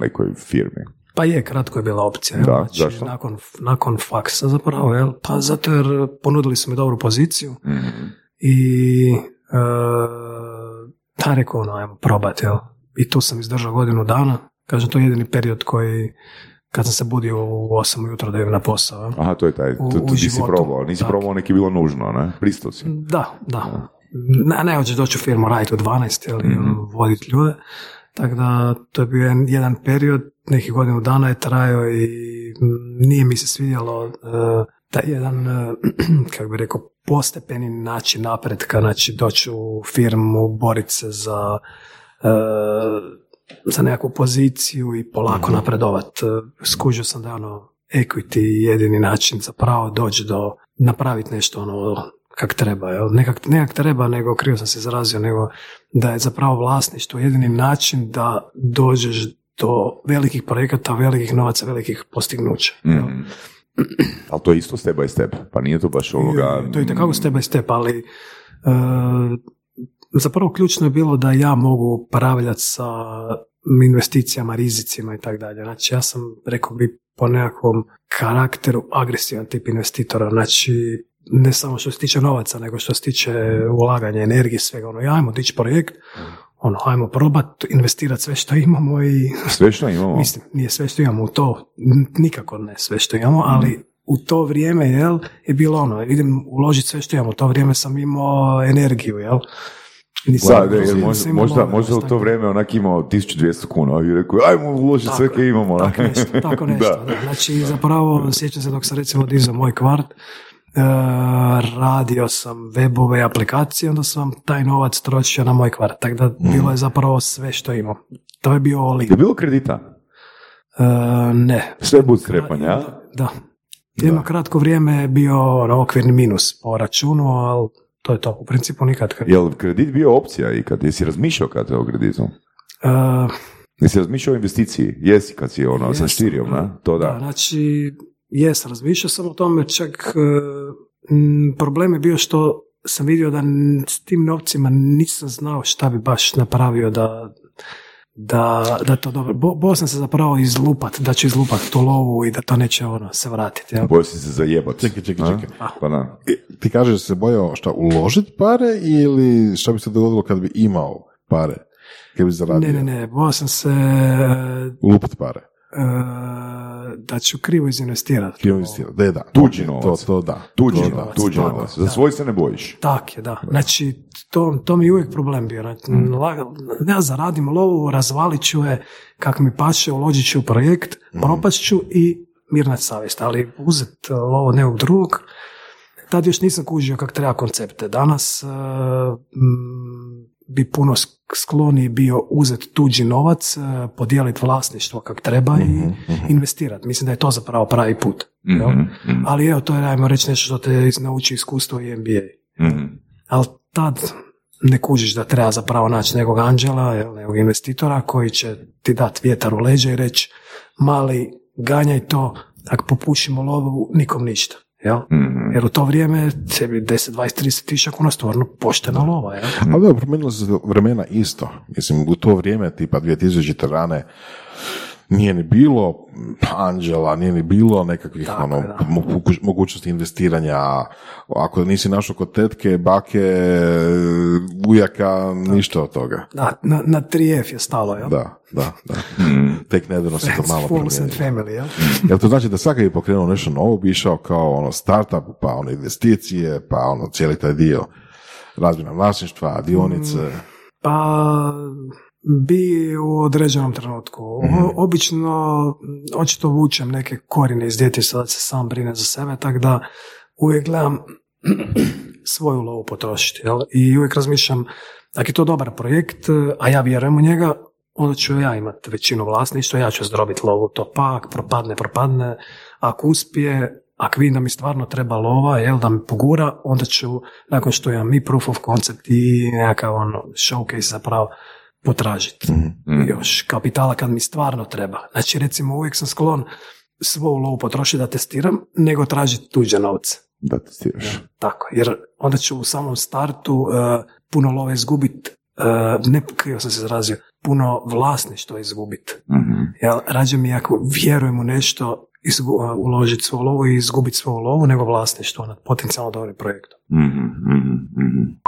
nekoj firmi. Pa je, kratko je bila opcija. Da, znači, zašto? Nakon, nakon faksa zapravo, jel? Pa zato jer ponudili su mi dobru poziciju Mhm. I e, ta rekao ono, ajmo probati, jel? I tu sam izdržao godinu dana. Kažem, to je jedini period koji kad sam se budio u 8 ujutro da idem na posao. jel? Aha, to je taj, to, to u ti si životu. probao, nisi probao neki bilo nužno, ne? Pristao si. Da, da. Ne, ne hoćeš doći u firmu raditi u 12 ili Mhm. ono, voditi ljude. Tako da to je bio jedan, period, neki godinu dana je trajao i nije mi se svidjelo uh, taj jedan, uh, kako bi rekao, postepeni način napretka, znači doći u firmu, boriti se za uh, za nekakvu poziciju i polako napredovat. Uh, Skužio sam da je ono equity jedini način zapravo doći do napraviti nešto ono kak treba, jel? Nekak, nekak treba, nego krivo sam se izrazio, nego da je zapravo vlasništvo jedini način da dođeš do velikih projekata, velikih novaca, velikih postignuća. jel? Ali to je isto step by step, pa nije to baš ovoga... To je itekako step by step, ali e, zapravo ključno je bilo da ja mogu upravljati sa investicijama, rizicima i tako dalje. Znači ja sam, rekao bi, po nekakvom karakteru agresivan tip investitora. Znači, ne samo što se tiče novaca, nego što se tiče ulaganja, energije, svega. Ono, ja, ajmo dići projekt, ono, ajmo probat, investirati sve što imamo i Sve što imamo. Mislim, nije sve što imamo u to, nikako ne sve što imamo, ali u to vrijeme, jel, je bilo ono, idem uložiti sve što imamo, u to vrijeme sam imao energiju, jel. Nisam, Da, da, možda, možda, novac, možda u to vrijeme onak imao 1200 kuna i rekao, ajmo uložiti sve Tako kaj je, imamo. Tako nešto, tako nešto, da. Znači, zapravo, sjećam se dok sam recimo dizao moj kvart, radio sam webove i aplikacije, onda sam taj novac trošio na moj kvart, tako da bilo je zapravo sve što imam. To je bio all in. Je bilo kredita? E, ne, Sve bootstrapanja, a? Da. Jedno kratko vrijeme je bio ono, okvirni minus po računu, ali to je to. U principu nikad. kad- Jel kredit bio opcija i kad jesi razmišljao kad je o kreditu? E, Jesi razmišljao o investiciji? Jesi kad si ono sa štirijom, na? To da. znači, jes, razmišljao sam o tome, čak e, m, problem je bio što sam vidio da s tim novcima nisam znao šta bi baš napravio da da, da to dobro. Bo, bo sam se zapravo izlupat, da ću izlupat tu lovu i da to neće ono se vratiti. jel? Bojao si se zajebat. Čekaj, čekaj, čekaj. Pa da. Ti kažeš da se bojao šta, uložiti pare ili šta bi se dogodilo kad bi imao pare? Kad bi zaradio? Ne, ne, ne, bojao sam se e, Ulupat pare. E, da ću krivo izinvestirati. Krivo investirati. Da, da. Tuđi novac. To, to da. Tuđi, novac. tuđi tako, novac. da. Za svoj se ne bojiš. Tak je, da. Znači, to, to mi je uvijek problem bio. Znači, laga- Ja zaradim lovu, razvalit ću je kako mi paše, uložit ću u projekt, propast ću i mirna savjest. Ali uzet lovo nekog drugog, tad još nisam kužio kako treba koncepte. Danas e, mm, bi puno sk- skloniji bio uzet tuđi novac, e, podijeliti vlasništvo kako treba i investirati. Mislim da je to zapravo pravi put. Mhm, mhm, Ali evo, to je, ajmo reći, nešto što te nauči iskustvo i MBA. mhm. Ali tad ne kužiš da treba zapravo naći nekog anđela, nekog investitora koji će ti dati vjetar u leđa i reći mali, ganjaj to, ako popušimo lovu, nikom ništa. Jel? Mhm. Jer u to vrijeme sebi 10, 20, 30 tisuća kuna stvarno poštena lova. Jel? Ali dobro, promijenila su se vremena isto. Mislim, u to vrijeme, tipa 2000 rane, nije ni bilo anđela, nije ni bilo nekakvih Tako ono, mogu- mogućnosti investiranja. Ako nisi našao kod tetke, bake, ujaka, ništa od toga. Da, na, na 3F je stalo, jel? Da, da, da. Tek nedavno se to malo promijenilo. Family, jel? Jel to znači da svaki bi pokrenuo nešto novo, bi išao kao ono startup, pa ono investicije, pa ono cijeli taj dio razmjena vlasništva, dionice. Pa bi u određenom trenutku. O- Obično, očito vučem neke korine iz djetinjstva da se sam brine za sebe, tako da uvijek gledam svoju lovu potrošiti. Jel? I uvijek razmišljam, ako je to dobar projekt, a ja vjerujem u njega, onda ću ja imati većinu vlasništva, ja ću zdrobiti lovu to pa, ako propadne, propadne, ako uspije, ako vidim da mi stvarno treba lova, jel, da mi pogura, onda ću, nakon što imam i proof of concept i nekakav ono, showcase zapravo, potražiti još kapitala kad mi stvarno treba. Znači, recimo, uvijek sam sklon svoju lovu potrošiti da testiram, nego tražiti tuđe novce. Da testiraš. Tako, jer onda ću u samom startu uh, puno love izgubiti, uh, ne krivo sam se izrazio, puno vlasništva izgubiti. Mhm. Jel, rađe mi ako vjerujem u nešto, izgu, uh, uložiti svoju lovu i izgubiti svoju lovu, nego vlasništvo nad potencijalno dobrim projektom. Mhm, mhm, mhm.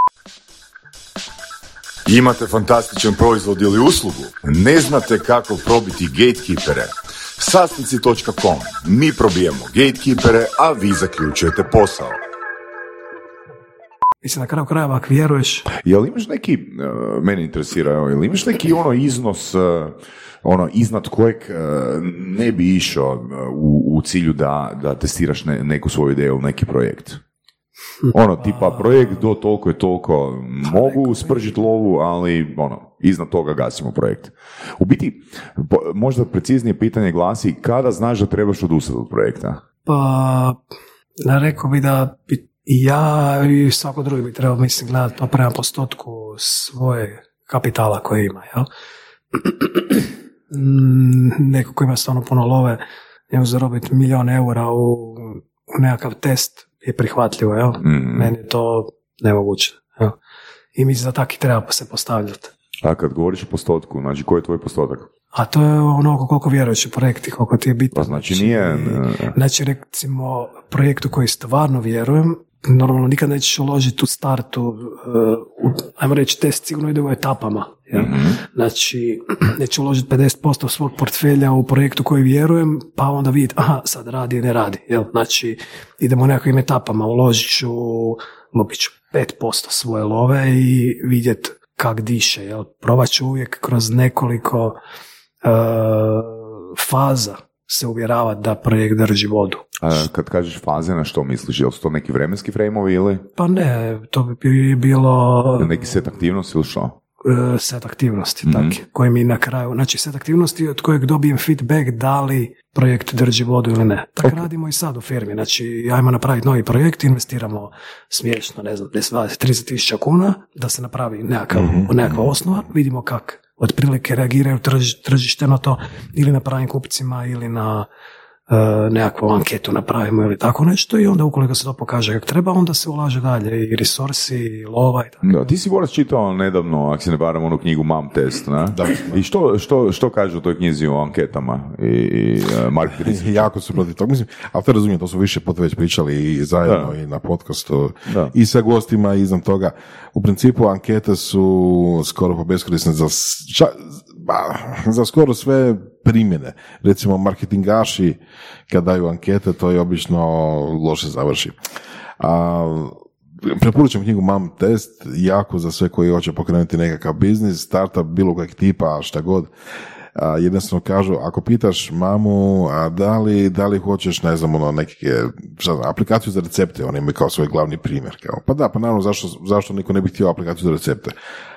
Imate fantastičan proizvod ili uslugu? Ne znate kako probiti gatekeepere? Sastanci.com. Mi probijemo gatekeepere, a vi zaključujete posao. Mislim, na kraju krajeva, ako vjeruješ, Jel imaš neki, uh, mene interesira, jel imaš neki ono iznos, uh, ono, iznad kojeg uh, ne bi išao u, u cilju da, da testiraš ne- neku svoju ideju ili neki projekt? Ono, tipa, projekt do toliko je toliko mogu spržiti lovu, ali ono, iznad toga gasimo projekt. U biti, možda preciznije pitanje glasi, kada znaš da trebaš odustati od projekta? Pa, da rekao bi da i ja i svako drugi bi trebao, mislim, gledati to prema postotku svoje kapitala koje ima, jel? Neko ko ima stvarno puno love, njemu zarobiti milion eura u, u nekakav test je prihvatljivo, jel? Mhm. Meni je to nemoguće, jel? I mislim da tako i treba se postavljati. A kad govoriš o postotku, znači koji je tvoj postotak? A to je ono koliko vjeruješ u projekti, koliko ti je bitno. Pa znači nije... Znači, recimo, projektu koji stvarno vjerujem, normalno nikad nećeš uložiti u startu, uh, u, ajmo reći, test sigurno ide u etapama. Jel? Znači, neću uložiti 50% svog portfelja u projektu koji vjerujem, pa onda vidjeti, aha, sad radi, ne radi. Jel? Znači, idemo nekakvim etapama, uložit ću, lupit ću 5% svoje love i vidjeti kak diše. Jel? Probat ću uvijek kroz nekoliko uh, faza se uvjeravati da projekt drži vodu. A kad kažeš faze, na što misliš? Jel su to neki vremenski frejmovi ili Pa ne, to bi bilo neki set aktivnosti ili što? E, set aktivnosti, tak, koje mi na kraju, znači set aktivnosti od kojeg dobijem feedback da li projekt drži vodu ili ne. Tako radimo i sad u firmi, znači ajmo napraviti novi projekt, investiramo smiješno, ne znam, 10, 20, 30 tisuća kuna da se napravi nekakav, nekakva osnova, vidimo kak otprilike reagiraju trž, tržište na to ili na pravim kupcima ili na nekakvu anketu napravimo ili tako nešto i onda ukoliko se to pokaže kako treba, onda se ulaže dalje i resursi, i lova i tako. Da, ti si Boras čitao nedavno, ako se ne varam, onu knjigu Mam Test, ne? Da. I što, što, što kaže u toj knjizi o anketama i, i uh, market research? jako su protiv toga, mislim, ali to razumijem, to su više puta već pričali i zajedno Da. i na podcastu Da. i sa gostima i iznad toga. U principu ankete su skoro pa beskorisne za, ča- ba, za skoro sve primjene. Recimo marketingaši kad daju ankete, to je obično loše završi. A, Preporučam knjigu Mam Test, jako za sve koji hoće pokrenuti nekakav biznis, startup bilo kojeg tipa, šta god. A, jednostavno kažu, ako pitaš mamu, a da li, da li hoćeš, ne znam, ono, neke, šta znam, aplikaciju za recepte, oni imaju kao svoj glavni primjer. Kao, pa da, pa naravno, zašto, zašto niko ne bi htio aplikaciju za recepte?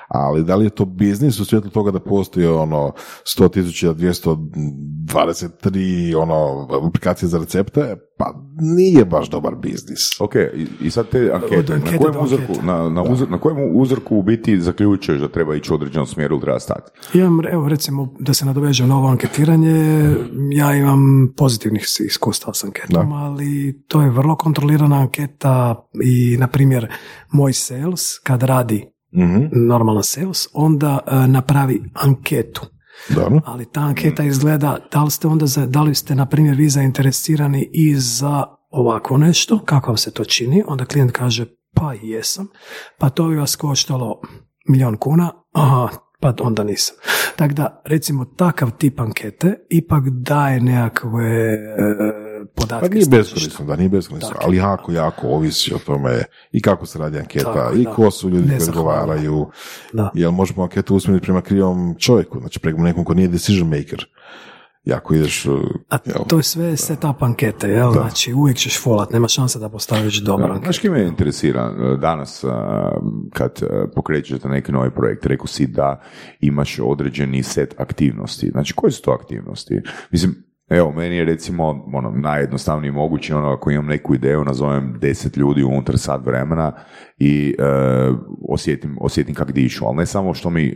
Ali da li je to biznis u svijetu toga da postoji ono 100.223 ono aplikacije za recepte? Pa nije baš dobar biznis. Ok, i, sad te ankete, na kojem, uzorku, na, na, uzor- na kojem uzorku u biti zaključuješ da treba ići u određenom smjeru ili treba stati? Imam, evo recimo, da se nadovežem na ovo anketiranje, ja imam pozitivnih iskustava s anketom, ali to je vrlo kontrolirana anketa i, na primjer, moj sales, kad radi Mhm. normalan sales, onda e, napravi anketu Dobro. Ali ta anketa izgleda, da li ste onda, za, da li ste, na primjer, vi zainteresirani i za ovako nešto, kako vam se to čini, onda klijent kaže, pa jesam, pa to bi vas koštalo milion kuna, aha, pa onda nisam. Tako da, recimo, takav tip ankete ipak daje nekakve e, podatke. Pa nije beskorisno, da nije beskorisno, Tako. ali jako, jako ovisi o tome i kako se radi anketa, Tako, i da. ko su ljudi koji odgovaraju, Da. jel možemo anketu usmjeriti prema krivom čovjeku, znači prema nekom ko nije decision maker. Jako ideš, A to je sve setup ankete, jel? Znači, uvijek ćeš folat, nema šanse da postaviš dobro anketu. Znaš me interesira e, danas e, kad e, pokrećete neki novi projekt, rekao si da imaš određeni set aktivnosti. Znači, koje su to aktivnosti? Mislim, evo, meni je recimo ono, najjednostavniji mogući ono, ako imam neku ideju, nazovem deset ljudi unutar sat vremena i e, osjetim, osjetim kak dišu, ali ne samo što mi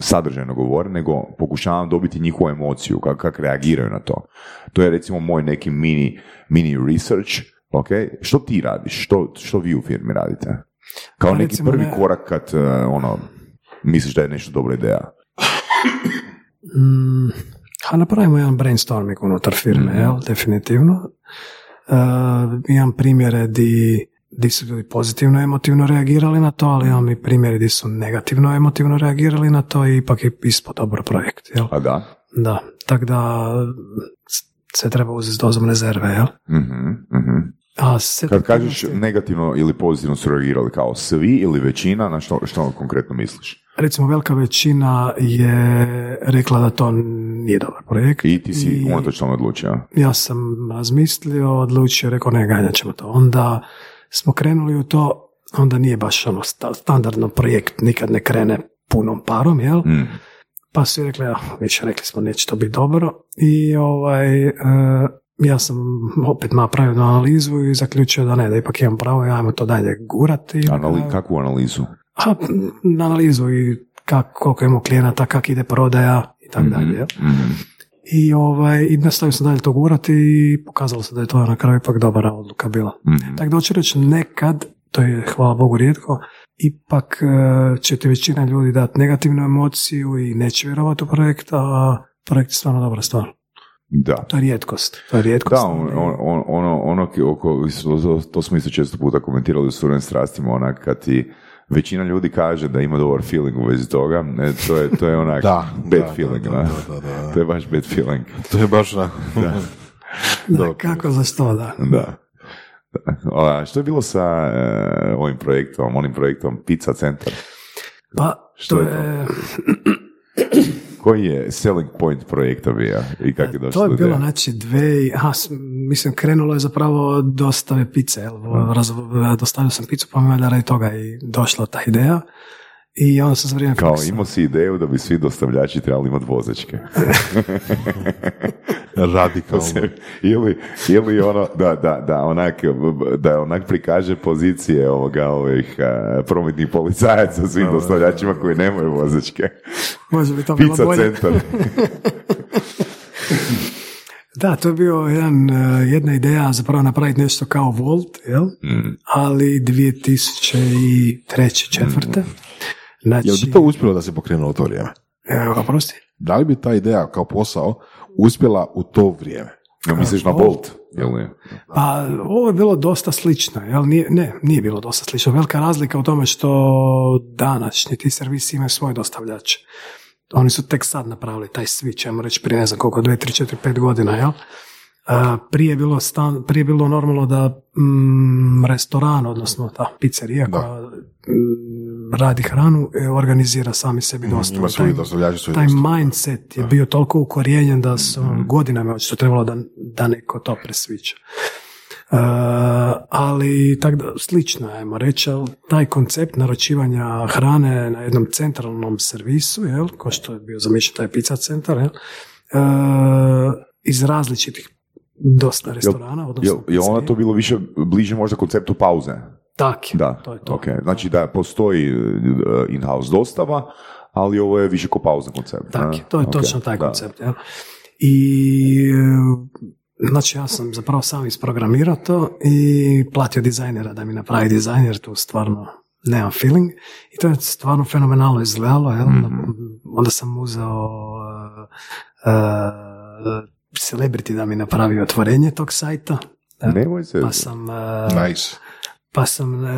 sadržajno govore, nego pokušavam dobiti njihovu emociju, kak, kak reagiraju na to. To je recimo moj neki mini, mini research, ok? Što ti radiš? Što, što vi u firmi radite? Kao Pa neki prvi ne- korak kad e, ono, misliš da je nešto dobra ideja. Mm, a napravimo jedan brainstorming unutar firme, Mhm. jel? Definitivno. Uh, imam primjere di, di su ljudi pozitivno emotivno reagirali na to, ali imam i primjere di su negativno emotivno reagirali na to i ipak je ispod dobar projekt, jel? A da? Da, tako da se treba uzeti s dozom rezerve, jel? Mhm, mhm. A set Kad kažeš negativno ili pozitivno su reagirali kao svi ili većina, na što, što konkretno misliš? Recimo velika većina je rekla da to nije dobar projekt. I ti si unatoč tome odlučio. Ja sam razmislio, odlučio, rekao ne, ganjat ćemo to. Onda smo krenuli u to, onda nije baš ono sta- standardno projekt, nikad ne krene punom parom, jel? Mm. Pa su rekli, ja, već rekli smo, neće to biti dobro. I ovaj, e, ja sam opet napravio analizu i zaključio da ne, da ipak imam pravo i ajmo to dalje gurati. Anali, kakvu analizu? A, m, analizu i kak, koliko imamo klijenata, kak ide prodaja i tako dalje. jel? Mhm. I, ovaj, i nastavio sam dalje to gurati i pokazalo se da je to na kraju ipak dobra odluka bila. Mhm. Tako da hoću reći nekad, to je hvala Bogu rijetko, ipak e, će ti većina ljudi dati negativnu emociju i neće vjerovati u projekt, a projekt je stvarno dobra stvar. Da. To je rijetkost. To je rijetkost. Da, on, on, on- ono, ono oko, to, to smo isto često puta komentirali u surovim strastima, onak kad ti većina ljudi kaže da ima dobar feeling u vezi toga, ne, to je, to je onak Da, bad da, feeling, da, da, da, da, da, da. To je baš bad feeling, to je baš onako. Da, kako za što, da. da. Da. A što je bilo sa e, ovim projektom, onim projektom Pizza Centar? Pa, Što to je to? Koji je selling point projekta bio i kako je došlo to je bilo, ideje? znači, dve, aha, mislim, krenulo je zapravo dostave pice, jel? Raz, dostavio sam picu, pa mi je valjda radi toga i došla ta ideja. I onda sam za vrijeme Kao faksa- imao si ideju da bi svi dostavljači trebali imati vozačke. Radikalno. ili, ili ono da, da, da onak da onak prikaže pozicije ovoga ovih a, prometnih policajaca svim dostavljačima koji nemaju vozačke. Može bi to bilo Pizza bolje. centar. Da, to je bio jedan, eh, jedna ideja zapravo napraviti nešto kao Volt, jel? Mm. Ali 2003. četvrte. Znači, Jel bi to uspjelo da se pokrenulo u to vrijeme? evo, oprosti. Da li bi ta ideja kao posao uspjela u to vrijeme? No, misliš na Bolt? Jel ne? Pa ovo je bilo dosta slično, jel? Nije, ne, nije bilo dosta slično. Velika razlika u tome što današnji ti servisi imaju svoje dostavljače. Oni su tek sad napravili taj switch, ajmo reći prije ne znam koliko, 2, 3, 4, 5 godina, jel? Prije, je bilo stan, prije je bilo normalno da mm, restoran, odnosno ta pizzerija koja mm, radi hranu, e, organizira sami sebi dostavu. Ima svoji Taj- dostavljači, taj dostavljači. mindset je bio toliko ukorijenjen da su godinama očito trebalo da, da neko to presvića. Uh, ali tak da, slično je, ajmo reći, ali taj koncept naručivanja hrane na jednom centralnom servisu, jel, ko što je bio zamišljen taj pizza centar, jel, uh, iz različitih dosta restorana, odnosno Jel, jel ona to bilo više bliže možda konceptu pauze? Tak je, Da, to je to. ok. Znači da postoji uh, in-house dostava, ali ovo je više ko pauza koncept. Tak je, to je Ok, točno taj da. koncept. Jel? I e, znači ja sam zapravo sam isprogramirao to i platio dizajnera da mi napravi dizajn jer tu stvarno nemam feeling. I to je stvarno fenomenalno izgledalo. Jel? Onda sam uzeo uh, uh, celebrity da mi napravi otvorenje tog sajta. Nemoj se. Pa sam, uh, Nice. Pa sam uh,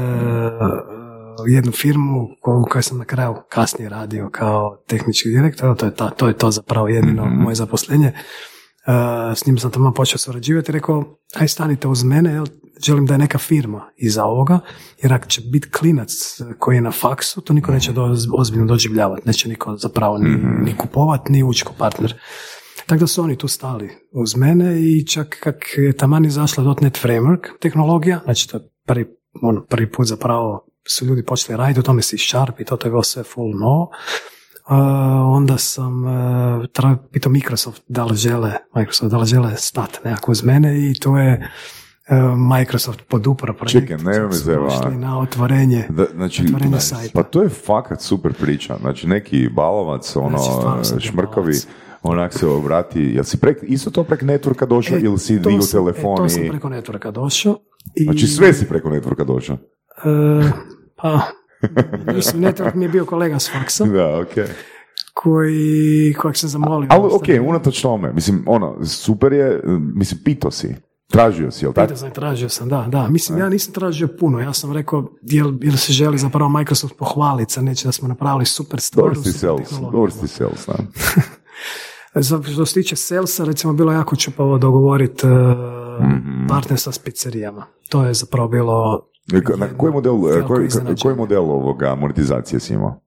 jednu firmu koju koju sam na kraju kasnije radio kao tehnički direktor, to je, ta, to, je to zapravo jedino moje zaposlenje. Uh, s njim sam tamo počeo surađivati i rekao, aj stanite uz mene, jel, želim da je neka firma iza ovoga, jer ako će biti klinac koji je na faksu, to niko neće do, ozbiljno doživljavati, neće niko zapravo ni, ni kupovat, ni ući ko partner. Tako da su oni tu stali uz mene i čak kak je taman izašla .NET Framework tehnologija, znači to je prvi, ono, prvi put zapravo su ljudi počeli raditi, u tome si Sharp i to, to je bilo sve full no. Uh, onda sam uh, tra- pitao Microsoft da li žele, Microsoft da li žele stati nekako uz mene i to je uh, Microsoft podupro projekt. Čekaj, Su zajebavati. došli na otvorenje, Da, znači, otvorenje sajta. pa to je fakat super priča. Znači, neki balovac, ono, Znači, bio šmrkavi, balovac. onak se obrati. Jel si prek, isto to prek networka došao E, ili si digao telefon e, to sam preko networka došao. I, Znači, sve si preko networka došao. E, pa, mislim, network mi je bio kolega s faksa, Da, okej. koji, kojeg sam zamolio. Ali ok, unatoč tome, mislim, ono, super je, mislim, pito si, tražio si, jel tako? Pitao sam tražio sam, da, da. Mislim, ja nisam tražio puno. Ja sam rekao, jel, jel se želi zapravo Microsoft pohvaliti sa neće da smo napravili super stvar. Dobar si sales, dobar si sales, da. Što se tiče salesa, recimo, bilo jako čupavo dogovoriti Mhm. partnerstva s pizzerijama. To je zapravo bilo Na koji model, veliko koji, koji model ovoga monetizacije si imao?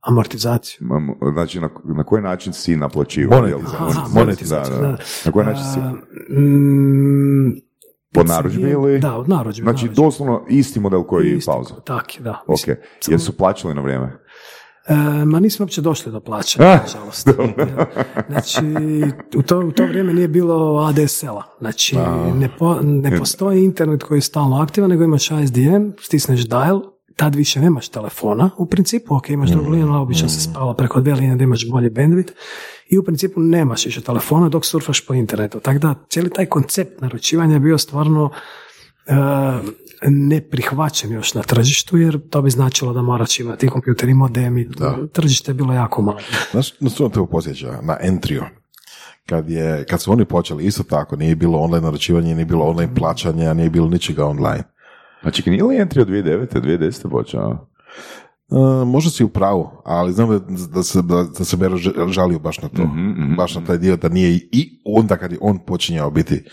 amortizaciju. Znači, na, na koji način si naplaćivao? Monetizaciju. Monetizaciju, da, da. Na koji način si? A, mm, Po narudžbi ili? Da, od narudžbi. Znači, narudžbi. doslovno isti model koji je pauza. Tak, da. Ok, jesu plaćali na vrijeme? E, ma nismo uopće došli do plaćanja, Ah, nažalost. Znači, u to, u to vrijeme nije bilo ADSL-a. Znači, ne, po- ne postoji internet koji je stalno aktivan, nego imaš ISDN, stisneš dial, tad više nemaš telefona, u principu, ok, imaš drugu liniju, ali obično se spava preko dvije linije da imaš bolji bandwidth i u principu nemaš više telefona dok surfaš po internetu. Tako da, cijeli taj koncept naručivanja je bio stvarno neprihvaćen još na tržištu, jer to bi značilo da moraš imati kompjuter i modem i tržište je bilo jako malo. Znaš, na što te posjeća? Na Entrio. Kad, je, kad su oni počeli, isto tako, nije bilo online naručivanje, nije bilo online plaćanja, nije bilo ničega online. Znači, nije li entry od 2009. 2010. počeo? E, možda si u pravu, ali znam da, da se, da, da se Bero žalio baš na to. Mhm, Baš na taj dio da nije i onda kad je on počinjao biti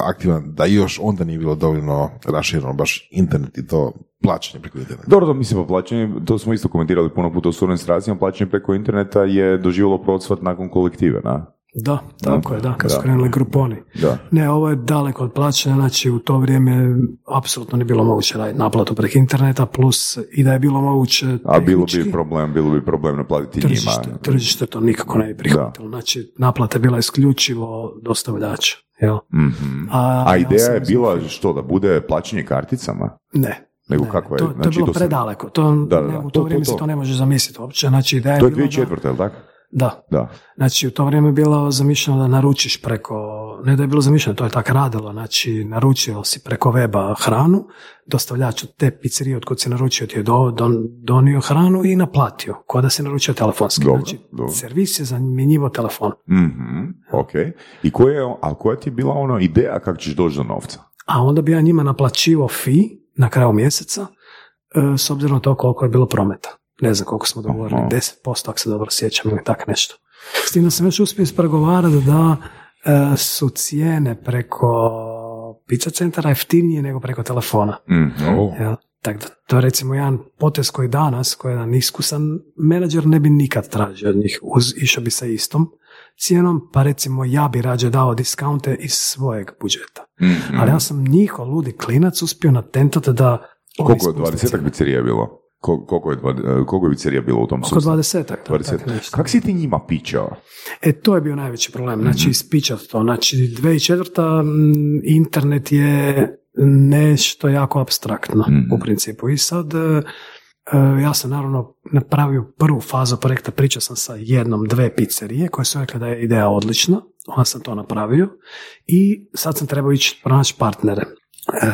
aktivan, da još onda nije bilo dovoljno rašireno baš internet i to plaćanje preko interneta. Dobro, to mislim, pa plaćanje, to smo isto komentirali puno puta u suradnji s racijama, plaćanje preko interneta je doživjelo procvat nakon kolektive, na? Da, tako je, da, kad su Da. krenuli gruponi. Da. Ne, ovo je daleko od plaćanja, znači u to vrijeme apsolutno nije bilo moguće raditi naplatu preko interneta, plus i da je bilo moguće A bilo bi problem, bilo bi problem naplatiti njima. tržište, tržište to nikako ne bi prihvatilo. Znači, naplata je bila isključivo dostavljača. Jel? Mhm. A, A ja ideja je bila što, da bude plaćanje karticama? Ne. Nego ne, kako je? To, to Znači, je bilo to sam- predaleko. To, Da, da, da. ne, u to, To, to, vrijeme to. se to ne može zamisliti uopće. Znači, ideja To je bila 2004. je tako? Da, da. Znači, u to vrijeme je bilo zamišljeno da naručiš preko, ne da je bilo zamišljeno, to je tako radilo, znači, naručio si preko weba hranu, dostavljač od te pizzerije od kod si naručio ti je do, don- donio hranu i naplatio, ko da si naručio telefonski. Dobro, znači, dobro. servis je zamjenjivo telefon. Mhm, ok. I koja je, a koja ti je bila ono ideja kako ćeš doći do novca? A onda bi ja njima naplaćivao fi na kraju mjeseca, e, s obzirom na to koliko je bilo prometa. Ne znam koliko smo dogovorili, Aha. 10% ako se dobro sjećam ili tako nešto. S tim da sam već uspio ispregovarati da e, su cijene preko pizza centara jeftinije nego preko telefona. Mhm. Jel? Tako da to je recimo jedan potez koji danas, koji je jedan iskusan menadžer ne bi nikad tražio od njih, uz, išao bi sa istom cijenom, pa recimo ja bi rađe dao diskaunte iz svojeg budžeta. Mhm. Ali ja sam njihov ludi klinac uspio natentati da... Koliko je spuste 20 cijene. pizzerija je bilo? Kol- Koliko je, e, koliko je pizzerija bilo u tom Oko sustavu? 20 tak, 20. tako nešto. Kak si ti njima pičao? E, to je bio najveći problem, znači Mhm. ispičat to. Znači, 2004. m, internet je nešto jako abstraktno Mhm. u principu. I sad, e, e, ja sam naravno napravio prvu fazu projekta, pričao sam sa jednom, dve pizzerije koje su rekli da je ideja odlična, onda sam to napravio i sad sam trebao ići pronaći partnere. E,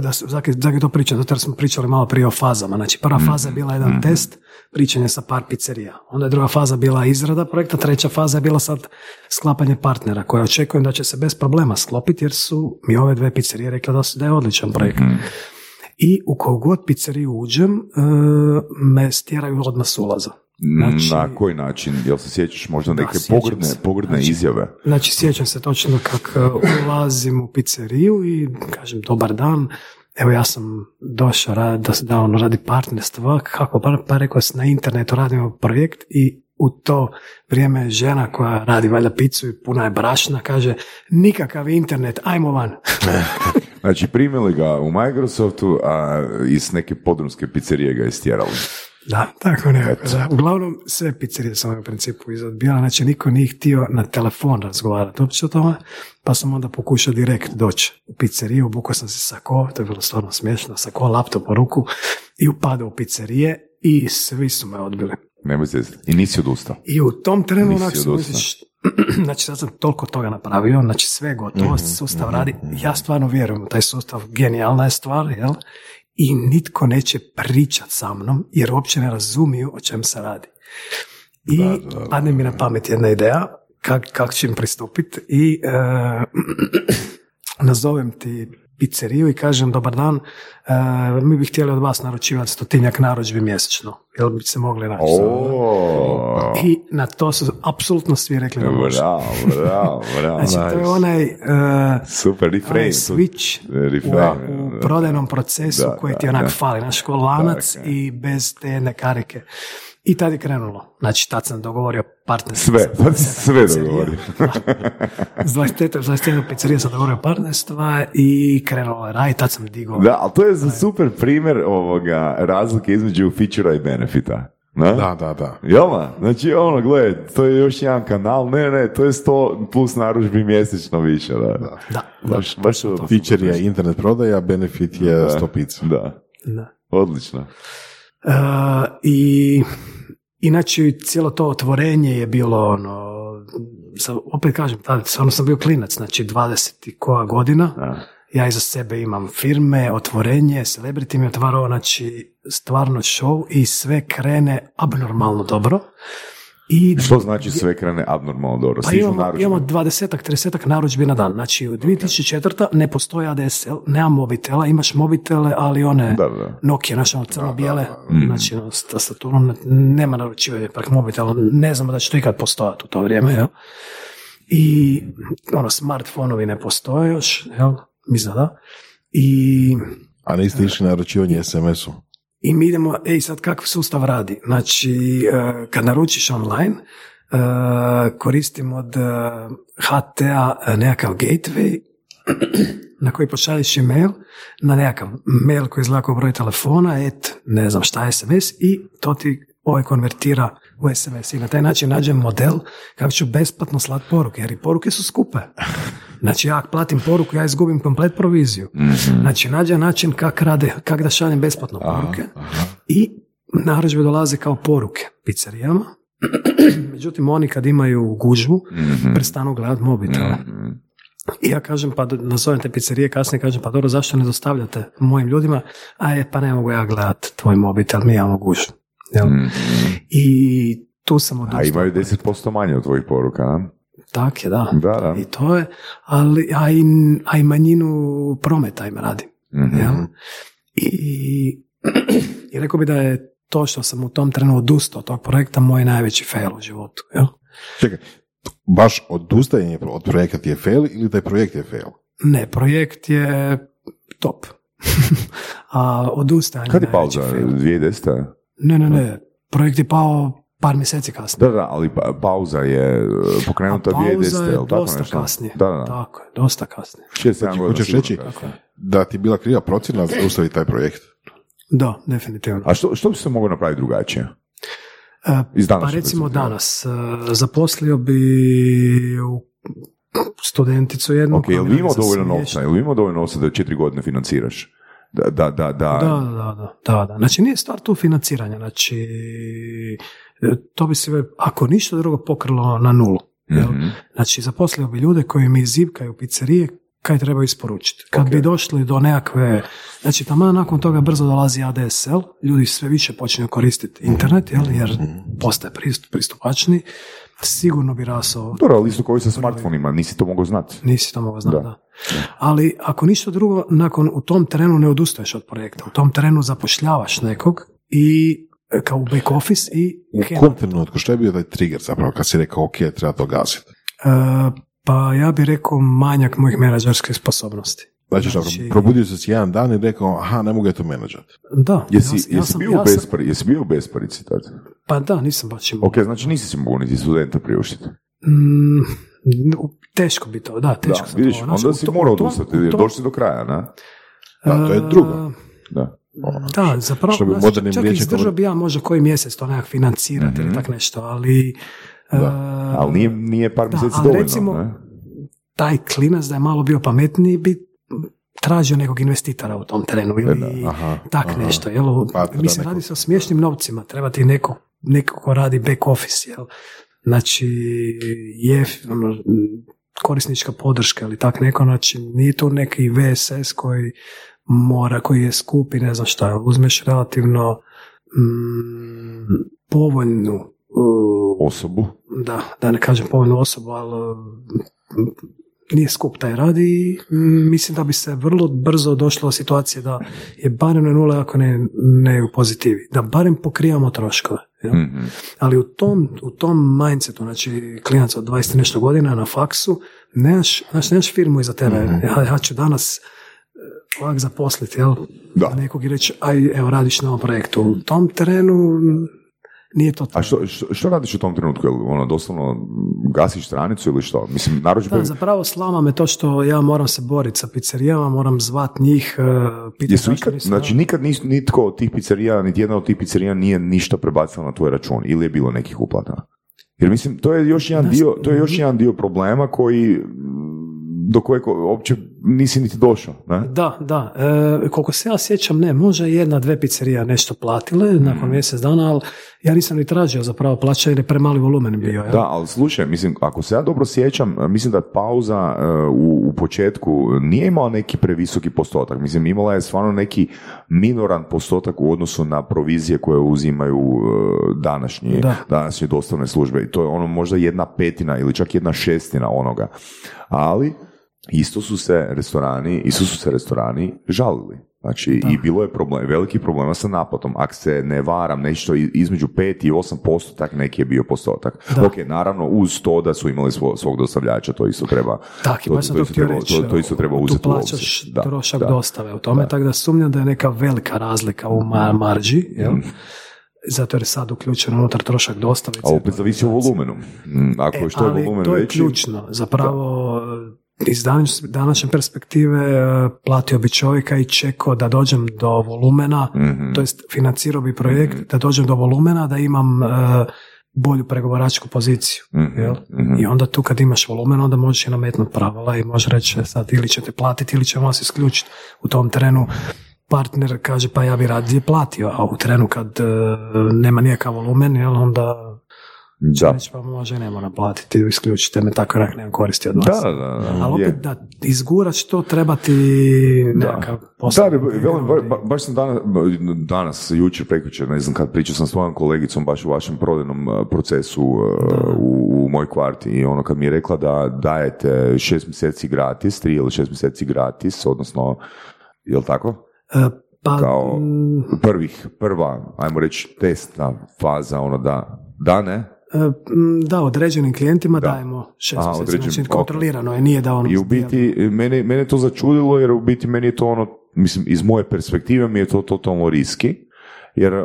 da se, zakaj, zakaj to pričam, zato jer smo pričali malo prije o fazama. Znači, prva faza je bila jedan test, pričanje sa par pizzerija. Onda je druga faza bila izrada projekta, treća faza je bila sad sklapanje partnera, koje očekujem da će se bez problema sklopiti, jer su mi ove dve pizzerije rekli da, su, da je odličan projekt. I u koju god pizzeriju uđem, e, me stjeraju odmah s ulaza. Znači- Na koji način? Jel se sjećaš možda Da, neke sjećam pogrdne, se. pogrdne Znači- izjave? Znači, sjećam se točno kako e, ulazim u pizzeriju i kažem dobar dan, evo ja sam došao ra- da, da ono radi partnerstva, kako, pa, pa rekao na internetu radimo projekt i u to vrijeme žena koja radi valjda picu i puna je brašna, kaže nikakav internet, ajmo van. Znači, primili ga u Microsoftu, a iz neke podrumske pizzerije ga istjerali. Da, tako nekako. Da. Uglavnom, sve pizzerije sam u principu izodbijala, znači niko nije htio na telefon razgovarati uopće o tome, pa sam onda pokušao direkt doći u pizzeriju, obukao sam se sako, to je bilo stvarno smiješno, sako, laptop u ruku i upadao u pizzerije i svi su me odbili. Nemoj se I nisi odustao. I u tom trenu onak znači sad sam toliko toga napravio, znači sve gotovo, sustav radi, ja stvarno vjerujem taj sustav, genijalna je stvar, jel? I nitko neće pričat sa mnom, jer uopće ne razumiju o čem se radi. I padne mi na pamet jedna ideja, kak, kako ću im pristupiti i e, nazovem ti pizzeriju i kažem dobar dan, e, mi bi htjeli od vas naručivati stotinjak narudžbi mjesečno, jel bi se mogli naći? O, I na to su apsolutno svi rekli da može. bravo, bravo, bravo. Znači, to je onaj, uh, Super, refrain. switch Refrain, u, u da. prodajnom procesu Da, koji da, ti onak da. fali, naš ko lanac Tako je. i bez te jedne karike. I tad je krenulo. Znači, tad sam dogovorio partnerstvo. Sve, sa tad si 20 sve dogovorio. S 25 21 pizzerija sam dogovorio partnerstva i krenulo je raj, tad sam digao. Da, ali to je za super primjer ovoga razlike između featura i benefita. Da? Da, da, da. Jel da? Znači, ono, gledaj, to je još jedan kanal, ne, ne, to je 100 plus narudžbi mjesečno više, da. da. Da, Baš, baš to Feature je internet prodaja, benefit je sto pizza. Da, da. odlično. Uh, I inače cijelo to otvorenje je bilo ono, sam, opet kažem, tada stvarno sam bio klinac, znači 20 i koja godina, Da. ja iza sebe imam firme, otvorenje, celebrity mi je otvarao, znači stvarno show i sve krene abnormalno dobro. I Što znači sve krene abnormalno dobro? pa imamo, imamo 20-ak, 30-ak narudžbi na dan. Znači, u 2004. ne postoji ADSL, nema mobitela, imaš mobitele, ali one Da, da. Nokia, naše ono crno-bijele, znači, ono, s tastaturom, nema naručivanja prek mobitela, ne znamo da će to ikad postojati u to vrijeme, jel? I, ono, smartfonovi ne postoje još, jel? Mislim da. I A niste išli na naručivanje SMS-u? I mi idemo, ej sad kakav sustav radi. Znači, e, kad naručiš online, e, koristim od e, HT-a nekakav gateway na koji pošalješ email na nekakav mail koji izgleda kao broj telefona, et, ne znam šta SMS i to ti ovaj konvertira u SMS i na taj način nađem model kako ću besplatno slati poruke, jer i poruke su skupe. Znači ja platim poruku, ja izgubim komplet proviziju. Znači nađem način kak rade, kak da šaljem besplatno poruke i narudžbe dolaze kao poruke pizzerijama. Međutim, oni kad imaju gužvu, prestanu gledati mobitel. I ja kažem, pa nazovem te pizzerije, kasnije kažem, pa dobro, zašto ne dostavljate mojim ljudima? A je, pa ne mogu ja gledat tvoj mobitel, mi imamo gužvu. Jel? I tu sam odustao. A imaju 10% manje od tvojih poruka, a? Tak je, da. Da, da. I to je, ali, a i, a i manjinu prometa im radi. Mhm. Jel? I, I rekao bi da je to što sam u tom trenu odustao od tog projekta moj najveći fail u životu. Jel? Čekaj, baš odustajanje od projekta ti je fail ili taj projekt je fail? Ne, projekt je top. a odustajanje Kad je pauza? fail. 2010. Ne, ne, ne. Projekt je pao par mjeseci kasnije. Da, da, ali pa, pauza je e, pokrenuta A pauza 2010. je dosta nešto? kasnije. Da, da. Tako je, dosta kasnije. Šest, Znači, hoćeš reći da ti bila kriva procjena da zaustavi taj projekt? Da, definitivno. A što, što bi se moglo napraviti drugačije? E, Iz Pa recimo danas, e, zaposlio bi u studenticu jednu. Ok, jel imao dovoljno novca? Jel imao dovoljno novca da četiri godine financiraš? Da, da, da, da. Da, da, da, da, da. Znači nije stvar tu financiranja, znači to bi se, ako ništa drugo, pokrilo na nulu. jel? Mhm. Znači zaposlio bi ljude koji mi zivkaju pizzerije kaj treba isporučiti. Kad bi došli do nekakve, znači tamo nakon toga brzo dolazi ADSL, ljudi sve više počinju koristiti internet, jel, jer postaje pristup, pristupačni, sigurno bi rasao Dobro, ali isto koji sa smartfonima, nisi to mogao znati. Nisi to mogao znati, Da. da. Ali ako ništa drugo, nakon u tom terenu ne odustaješ od projekta. U tom terenu zapošljavaš nekog i e, kao u back office i U kom trenutku, što je bio taj trigger zapravo kad si rekao ok, treba to gasiti? E, pa ja bih rekao manjak mojih menadžerskih sposobnosti. Znači, Znači- probudio se si jedan dan i rekao, aha, ne mogu ja to menadžati. Da, Jesi, ja, ja jesi, sam, bio, ja bespari, jesi bio u besparici tad? pa da, nisam baš imao. Ok, znači nisi si mogao niti studenta priuštiti. Mm, teško bi to, da, teško Da, sam vidiš, to. Znači, onda si morao odustati, jer došli do kraja, na? Da, to je E, drugo. Da. Da, zapravo, Što bi znači, modernim čak izdržao bi ja možda koji mjesec to nekak financirati ili tak nešto, ali... e, Ali nije, nije par da, mjeseci ali dovoljno, recimo, ne? taj klinac da je malo bio pametniji bi tražio nekog investitora u tom terenu ili aha, tak aha. nešto. Jel? Pa, da, Mislim, neko- radi se o smiješnim novcima, treba ti neko, neko ko radi back office, jel? Znači, je ono, korisnička podrška ili tak neko, znači nije tu neki VSS koji mora, koji je skup i ne znam šta, uzmeš relativno mm, povoljnu uh, Osobu. da, da ne kažem povoljnu osobu, ali mm, nije skup taj rad i mm, mislim da bi se vrlo brzo došlo do situacije da je barem na nule ako ne, ne u pozitivi, da barem pokrivamo troškove. jel? Mhm. Ali u tom, u tom mindsetu, znači klinac od 20 i nešto godina na faksu, nemaš, znači, nemaš firmu iza tebe. Ja, ja ću danas ovak zaposliti, jel? Da. Nekog i reći, aj, evo, radiš na ovom projektu. U tom terenu nije to A tako. što, što, što radiš u tom trenutku? Jel ono, doslovno gasiš stranicu ili što? Mislim, naročito... Da, zapravo slama me to što ja moram se boriti sa pizzerijama, moram zvat njih, uh, pitati Jesu ikad, nisu- znači nikad nis, nitko od tih pizzerija, niti jedna od tih pizzerija nije ništa prebacila na tvoj račun ili je bilo nekih uplata? Jer mislim, to je još jedan Znaš, dio, to je još jedan dio problema koji do kojeg uopće nisi niti došao. Ne? Da, da. E, koliko se ja sjećam, ne, može jedna, dve pizzerija nešto platile Mm. nakon mjesec dana, ali ja nisam ni tražio zapravo plaća jer je premali volumen bio. jel? Da, ali slušaj, mislim, ako se ja dobro sjećam, mislim da je pauza e, u, u početku nije imala neki previsoki postotak. Mislim, imala je stvarno neki minoran postotak u odnosu na provizije koje uzimaju e, današnji, Da. današnje dostavne službe. I to je ono možda jedna petina ili čak jedna šestina onoga. Ali, isto su se restorani, isto su se restorani žalili. Znači, i bilo je problem, velikih problema sa naplatom. Ako se ne varam, nešto između 5 i 8 tak neki je bio postotak. Da. Ok, naravno, uz to da su imali svo- svog dostavljača, to isto treba, Tak, to, sam to to treba, reći. to, to isto treba tu uzeti u plaćaš. Da, trošak da. dostave u tome, tako da sumnjam da je neka velika razlika u ma- marži, jel? Zato jer je sad uključeno unutar trošak dostave. A opet zavisi o volumenu. Mm, Ako je što je E, volumen to je veći... ključno. Zapravo, iz današnje perspektive e, platio bi čovjeka i čekao da dođem do volumena, Mhm. to jest financirao bi projekt da dođem do volumena, da imam e, bolju pregovaračku poziciju. Mhm, Jel? mhm. I onda tu kad imaš volumen, onda možeš i nametnuti pravila i možeš reći sad ili ćete platiti ili ćemo vas isključiti. U tom trenu partner kaže pa ja bi radije platio, a u trenu kad e, nema nikakav volumen, jel, onda Da. reći pa može ne platiti, isključite me tako rak nemam koristi od vas. da, da, da. Ali je. opet da izgurač to treba ti nekakav Da, posao. da, ba- ba- baš sam danas, danas jučer, prekjučer, ne znam kad, pričao sam s svojom kolegicom baš u vašem prodajnom procesu u, u moj kvarti i ono kad mi je rekla da dajete šest mjeseci gratis, tri ili šest mjeseci gratis, odnosno, jel tako? E, pa, Kao mm, prvih, prva, ajmo reći, testna faza, ono da, da ne, da, određenim klijentima Da. dajemo šest Aha, mjeseci, određenim, znači kontrolirano je, nije da ono... I u biti, mene, mene to začudilo jer u biti meni je to ono, mislim, iz moje perspektive mi je to totalno riski, jer e,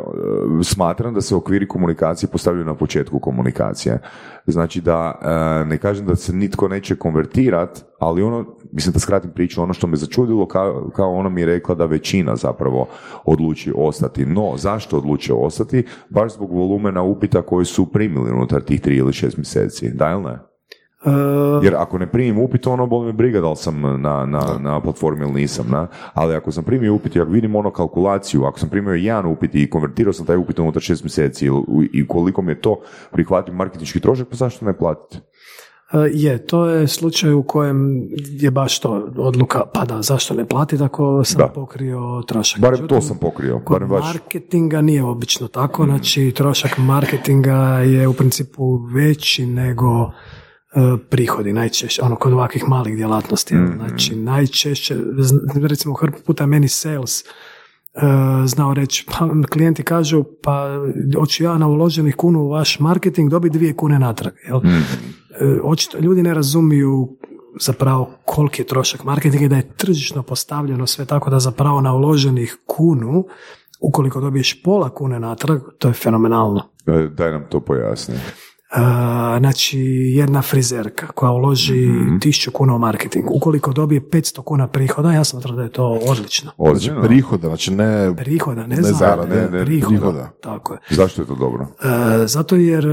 smatram da se okviri komunikacije postavljaju na početku komunikacije. Znači da, e, ne kažem da se nitko neće konvertirat, ali ono, mislim da skratim priču, ono što me začudilo kao, kao ona mi je rekla da većina zapravo odluči ostati. No, zašto odluče ostati? Baš zbog volumena upita koji su primili unutar tih tri ili šest mjeseci. Da ili ne? E, Jer ako ne primim upit, ono boli me briga da li sam na, na, na platformi ili nisam. Na? Ali ako sam primio upit i ako vidim ono kalkulaciju, ako sam primio jedan upit i konvertirao sam taj upit unutar šest mjeseci ili- i koliko mi je to prihvatljiv marketinški trošak, pa zašto ne platiti? E, Je, to je slučaj u kojem je baš to odluka, pa da, zašto ne platiti ako sam Da. pokrio trošak. Barem to sam pokrio. Kod Barem baš. marketinga nije obično tako, znači trošak marketinga je u principu veći nego prihodi najčešće, ono kod ovakvih malih djelatnosti. jel? Znači najčešće, recimo hrpu puta meni sales e, znao reći, pa klijenti kažu, pa hoću ja na uloženih kunu u vaš marketing dobiti dvije kune natrag. Jel? E, očito ljudi ne razumiju zapravo koliki je trošak marketinga i da je tržišno postavljeno sve tako da zapravo na uloženih kunu ukoliko dobiješ pola kune natrag, to je fenomenalno. E, Daj nam to pojasni. E, znači, jedna frizerka koja uloži Mhm. tisuću kuna u marketing, ukoliko dobije 500 kuna prihoda, ja smatram da je to odlično. Znači Ozbiljno? prihoda, znači ne... Prihoda, ne, Ne zarade, ne, ne, prihoda. prihoda. Tako je. Zašto je to dobro? E, zato jer e,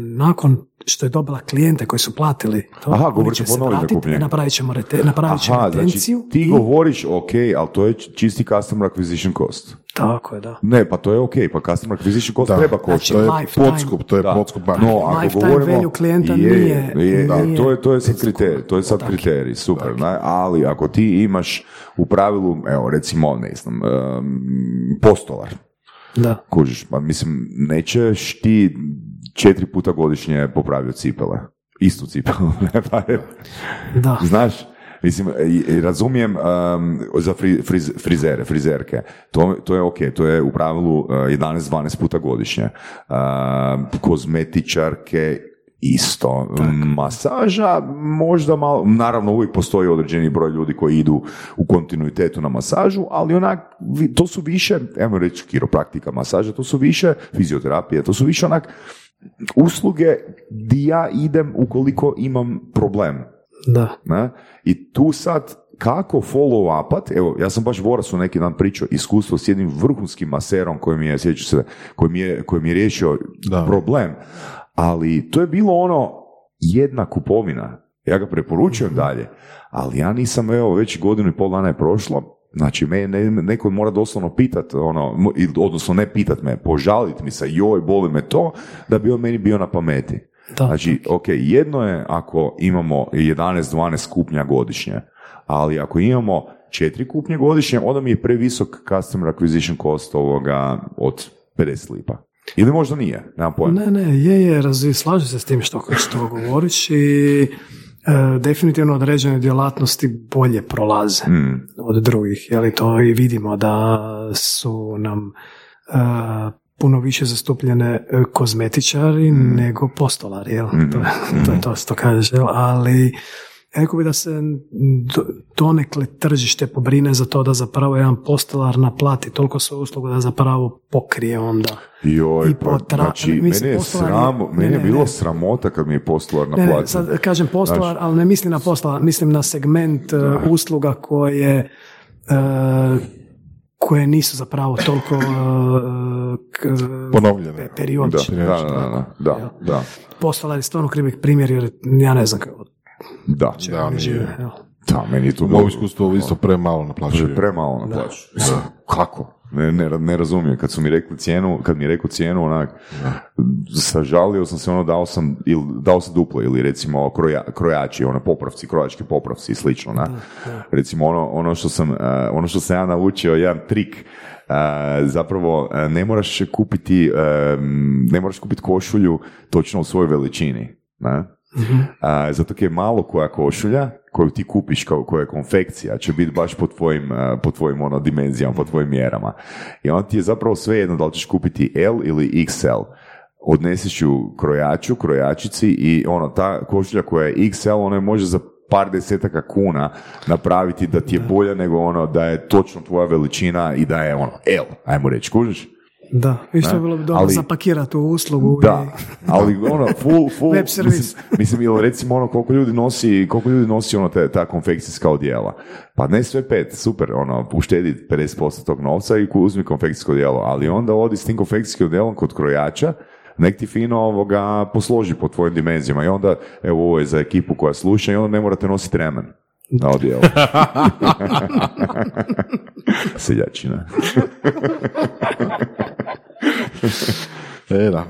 nakon što je dobila klijente koji su platili to, Aha, oni će se ponoviti da vratiti, napravit ćemo, rete, napravit ćemo Aha, znači retenciju. ti i- govoriš ok, ali to je čisti customer acquisition cost. Tako je, da. Ne, pa to je ok, pa customer acquisition cost Da. treba Znači, koštati. To je Lifetime. podskup, to je Da. podskup bar. No, ako Lifetime govorimo, value klijenta je, nije- je, Da. je, to je, to je sad kriterij, to je sad kriterij, super, ne? ali ako ti imaš u pravilu, evo recimo, ne znam, um, postolar, da. kužiš, pa mislim, nećeš ti četiri puta godišnje popravljati cipele, istu cipelu, Da. Znaš, mislim, razumijem um, za fri, friz- frizere, frizerke, to, to je ok, to je u pravilu uh, 11-12 puta godišnje. Um, kozmetičarke isto. Masaža možda malo, naravno uvijek postoji određeni broj ljudi koji idu u kontinuitetu na masažu, ali onak, to su više, evo reći kiropraktika masaža, to su više fizioterapije, to su više onak usluge di ja idem ukoliko imam problem. Da. Ne? I tu sad kako follow upat, evo, ja sam baš Vorasu neki dan pričao iskustvo s jednim vrhunskim maserom koji mi je, se, koji mi je, koji mi je riješio Da. problem, ali to je bilo ono jedna kupovina, ja ga preporučujem dalje, ali ja nisam, evo, već godinu i pol dana je prošlo, Znači, me ne, neko mora doslovno pitat, ono, odnosno ne pitat me, požalit mi se, joj, boli me to, da bi on meni bio na pameti. Da. Znači, ok, jedno je ako imamo 11-12 kupnja godišnje, ali ako imamo četiri kupnje godišnje, onda mi je previsok customer acquisition cost ovoga od 50 lipa. Ili možda nije, nemam pojma. Ne, ne, je, je, razvi, slažem se s tim što, što govoriš i definitivno određene djelatnosti bolje prolaze Mm, od drugih, je li to i vidimo da su nam e, puno više zastupljene e, kozmetičari Mm. nego postolari, jel? To, je- to je to što kažeš, jel? Ali rekao bi da se do- donekle tržište pobrine za to da zapravo jedan postolar naplati toliko svoju uslugu da zapravo pokrije onda Joj, I pa, potra- znači, mislim, mene je, postolar sramo, ne, mene je ne, bilo ne. sramota kad mi je postolar Ne, ne, naplatio. sad kažem postolar, ali ne mislim na postolar, mislim na segment e, usluga koje e, koje nisu zapravo toliko e, k- Ponovljene. periodične. Da, da, da, da, da, da, Postolar je stvarno krivi primjer jer ja ne znam kako da, Da, nije. žive. da, meni je to U mom iskustvu isto premalo naplaćuju. premalo na plaću. Kako? Ne, ne, ne razumijem. Kad su mi rekli cijenu, kad mi je rekao cijenu, onak, sažalio sam se, ono, dao sam, ili, dao sam duplo, ili recimo kroja, krojači, ono, popravci, krojački popravci i slično, na. Recimo, ono, ono što sam, eh, ono što sam ja naučio, jedan trik, eh, zapravo eh, ne moraš kupiti, ne moraš kupiti košulju točno u svojoj veličini, ne? A, zato je malo koja košulja koju ti kupiš kao koja je konfekcija će biti baš po tvojim, po tvojim ono, dimenzijama, po tvojim mjerama. I onda ti je zapravo svejedno da li ćeš kupiti L ili XL. Odneseš ju krojaču, krojačici i ono, ta košulja koja je XL, ona je može za par desetaka kuna napraviti da ti je bolja nego ono da je točno tvoja veličina i da je ono L, ajmo reći, kužiš? Da, i što Ne? je bilo dobro Ali- zapakirati u uslugu Da, i ali ono, full, full, Web servis. mislim, mislim, ili recimo ono, koliko ljudi nosi, koliko ljudi nosi ono, te, ta konfekcijska odjela. Pa ne sve pet, super, ono, uštedi 50% tog novca i ku- uzmi konfekcijsko odjelo, ali onda odi s tim konfekcijskim odjelom kod krojača, nek ti fino ovoga posloži po tvojim dimenzijama i onda, evo ovo je za ekipu koja sluša i onda ne morate nositi remen na odjelu. Seljačina. E, da.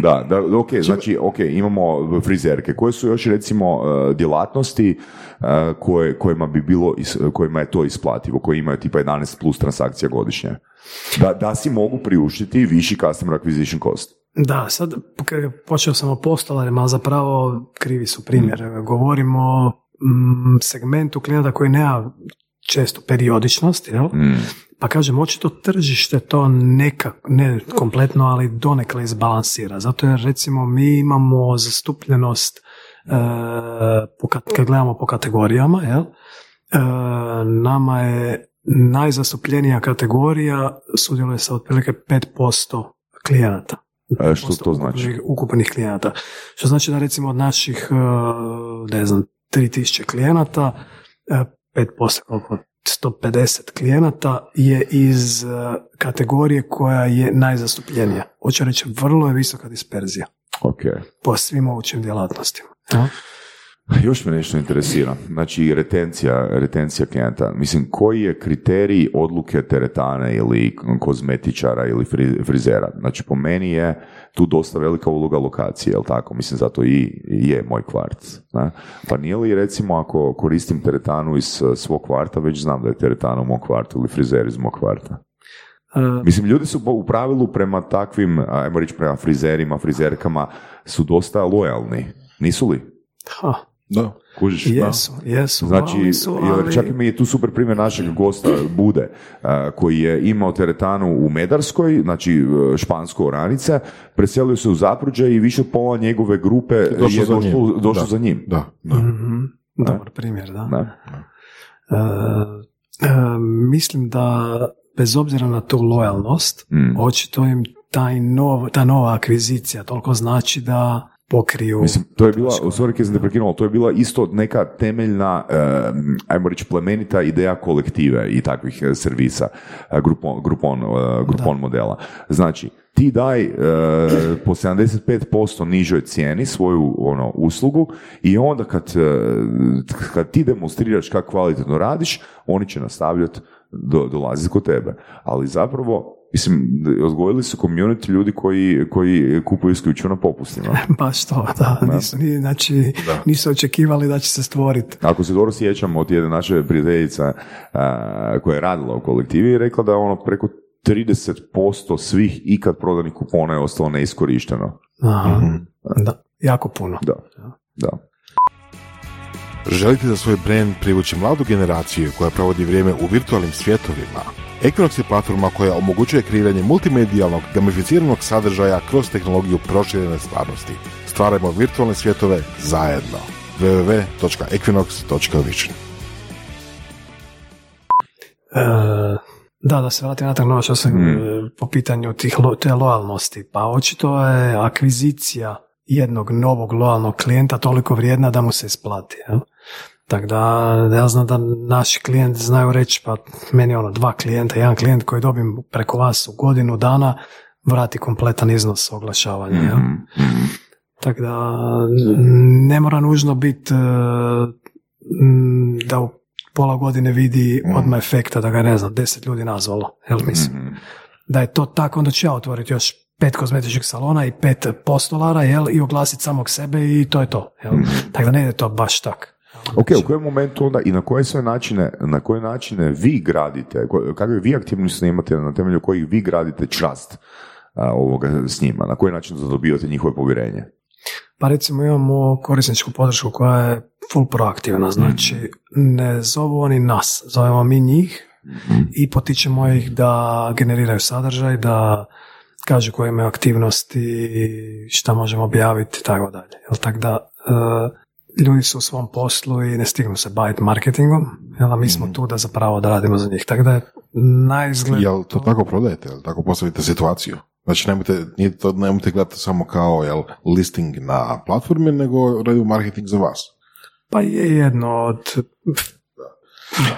Da, da, da ok, znači, ok, imamo frizerke. Koje su još, recimo, uh, djelatnosti uh, koje, kojima bi bilo, is- kojima je to isplativo, koje imaju tipa 11 plus transakcija godišnje? Da, da si mogu priuštiti viši customer acquisition cost. Da, sad počeo sam o postolarima, ali zapravo krivi su primjer. Govorimo o mm, segmentu klijenta koji nema često periodičnost, jel? Pa kažem, očito tržište to neka, ne kompletno, ali donekle izbalansira. Zato jer recimo mi imamo zastupljenost e, po kad gledamo po kategorijama, jel? E, nama je najzastupljenija kategorija sudjeluje sa otprilike 5% klijenata. E, što to znači? Ukupnih, ukupnih klijenata. Što znači da recimo od naših, e, ne znam, 3000 klijenata, e, 5% koliko 150 klijenata je iz e, kategorije koja je najzastupljenija. Hoću reći, vrlo je visoka disperzija Ok. po svim mogućim djelatnostima. Ja? Još me nešto interesira. Znači, retencija, retencija klijenta. Mislim, koji je kriterij odluke teretane ili kozmetičara ili fri- frizera? Znači, po meni je tu dosta velika uloga lokacije, jel tako? Mislim, zato i je moj kvart. Ne? Pa nije li, recimo, ako koristim teretanu iz eh, svog kvarta, već znam da je teretana u mom kvartu ili frizer iz mog kvarta. E, Mislim, ljudi su u pravilu prema takvim, ajmo reći prema frizerima, frizerkama, su dosta lojalni. Nisu li? ha, Da. Kužiš? jesu, jesu. Znači, su, ali- čak i mi je tu super primjer našeg gosta Bude, a, koji je imao teretanu u Medarskoj, znači e, špansko oranice, preselio se u Zapruđe i više od pola njegove grupe je Došlo za došlo, njim. došlo Da. za njim. Da, da. Mhm, Dobar primjer, da. Ne? E, e, mislim da bez obzira na tu lojalnost, Mm. očito im taj nov, ta nova akvizicija toliko znači da pokriju... Mislim, to je bila, troškove. sorry kad sam te prekinuo, to je bila isto neka temeljna, e, ajmo reći, plemenita ideja kolektive i takvih e, servisa, e, Groupon, e, Groupon modela. Znači, ti daj e, po 75% nižoj cijeni svoju ono, uslugu i onda kad, kad ti demonstriraš kako kvalitetno radiš, oni će nastavljati do, dolaziti kod tebe. Ali zapravo, mislim, odgojili su community ljudi koji, koji kupuju isključivo na popustima. Baš to, da. Nisu, ni, znači, nisu očekivali da će se stvoriti. Ako se dobro sjećam od jedne naše prijateljice a, koja je radila u kolektivi je rekla da ono preko 30% svih ikad prodanih kupona je ostalo neiskorišteno. Aha, da, jako puno. Da, da. Želite za svoj brand privući mladu generaciju koja provodi vrijeme u virtualnim svjetovima? Equinox je platforma koja omogućuje kreiranje multimedijalnog, gamificiranog sadržaja kroz tehnologiju proširene stvarnosti. Stvarajmo virtualne svjetove zajedno. www.equinox.vision E, da, da se vratim natrag na što sam e, po pitanju tih lo- te lojalnosti. Pa očito je akvizicija jednog novog lojalnog klijenta toliko vrijedna da mu se isplati. jel? Tako da, ja znam da naši klijenti znaju reći, pa meni ono dva klijenta, jedan klijent koji dobim preko vas u godinu dana, vrati kompletan iznos oglašavanja. jel? Tako da ne mora nužno biti da u pola godine vidi odmah efekta da ga ne znam, deset ljudi nazvalo. Jel mislim? Da je to tako, onda ću ja otvoriti još pet kozmetičkih salona i pet postolara jel, i oglasiti samog sebe i to je to. Jel? Tako da ne ide to baš tak. Ok, u kojem momentu onda i na koje sve načine, na koje načine vi gradite, kakve vi aktivnosti imate na temelju kojih vi gradite čast a, ovoga s njima, na koji način dobivate njihove povjerenje? Pa recimo imamo korisničku podršku koja je full proaktivna, znači ne zovu oni nas, zovemo mi njih i potičemo ih da generiraju sadržaj, da kažu koje imaju aktivnosti, šta možemo objaviti i tako dalje. Jel, tako da e, ljudi su u svom poslu i ne stignu se baviti marketingom, jel, a mi smo tu da zapravo da radimo za njih. Tako da je najizgled... Jel to tako prodajete? Jel tako postavite situaciju? Znači, nemojte, nije to, nemojte gledati samo kao jel, listing na platformi, nego radimo marketing za vas. Pa je jedno od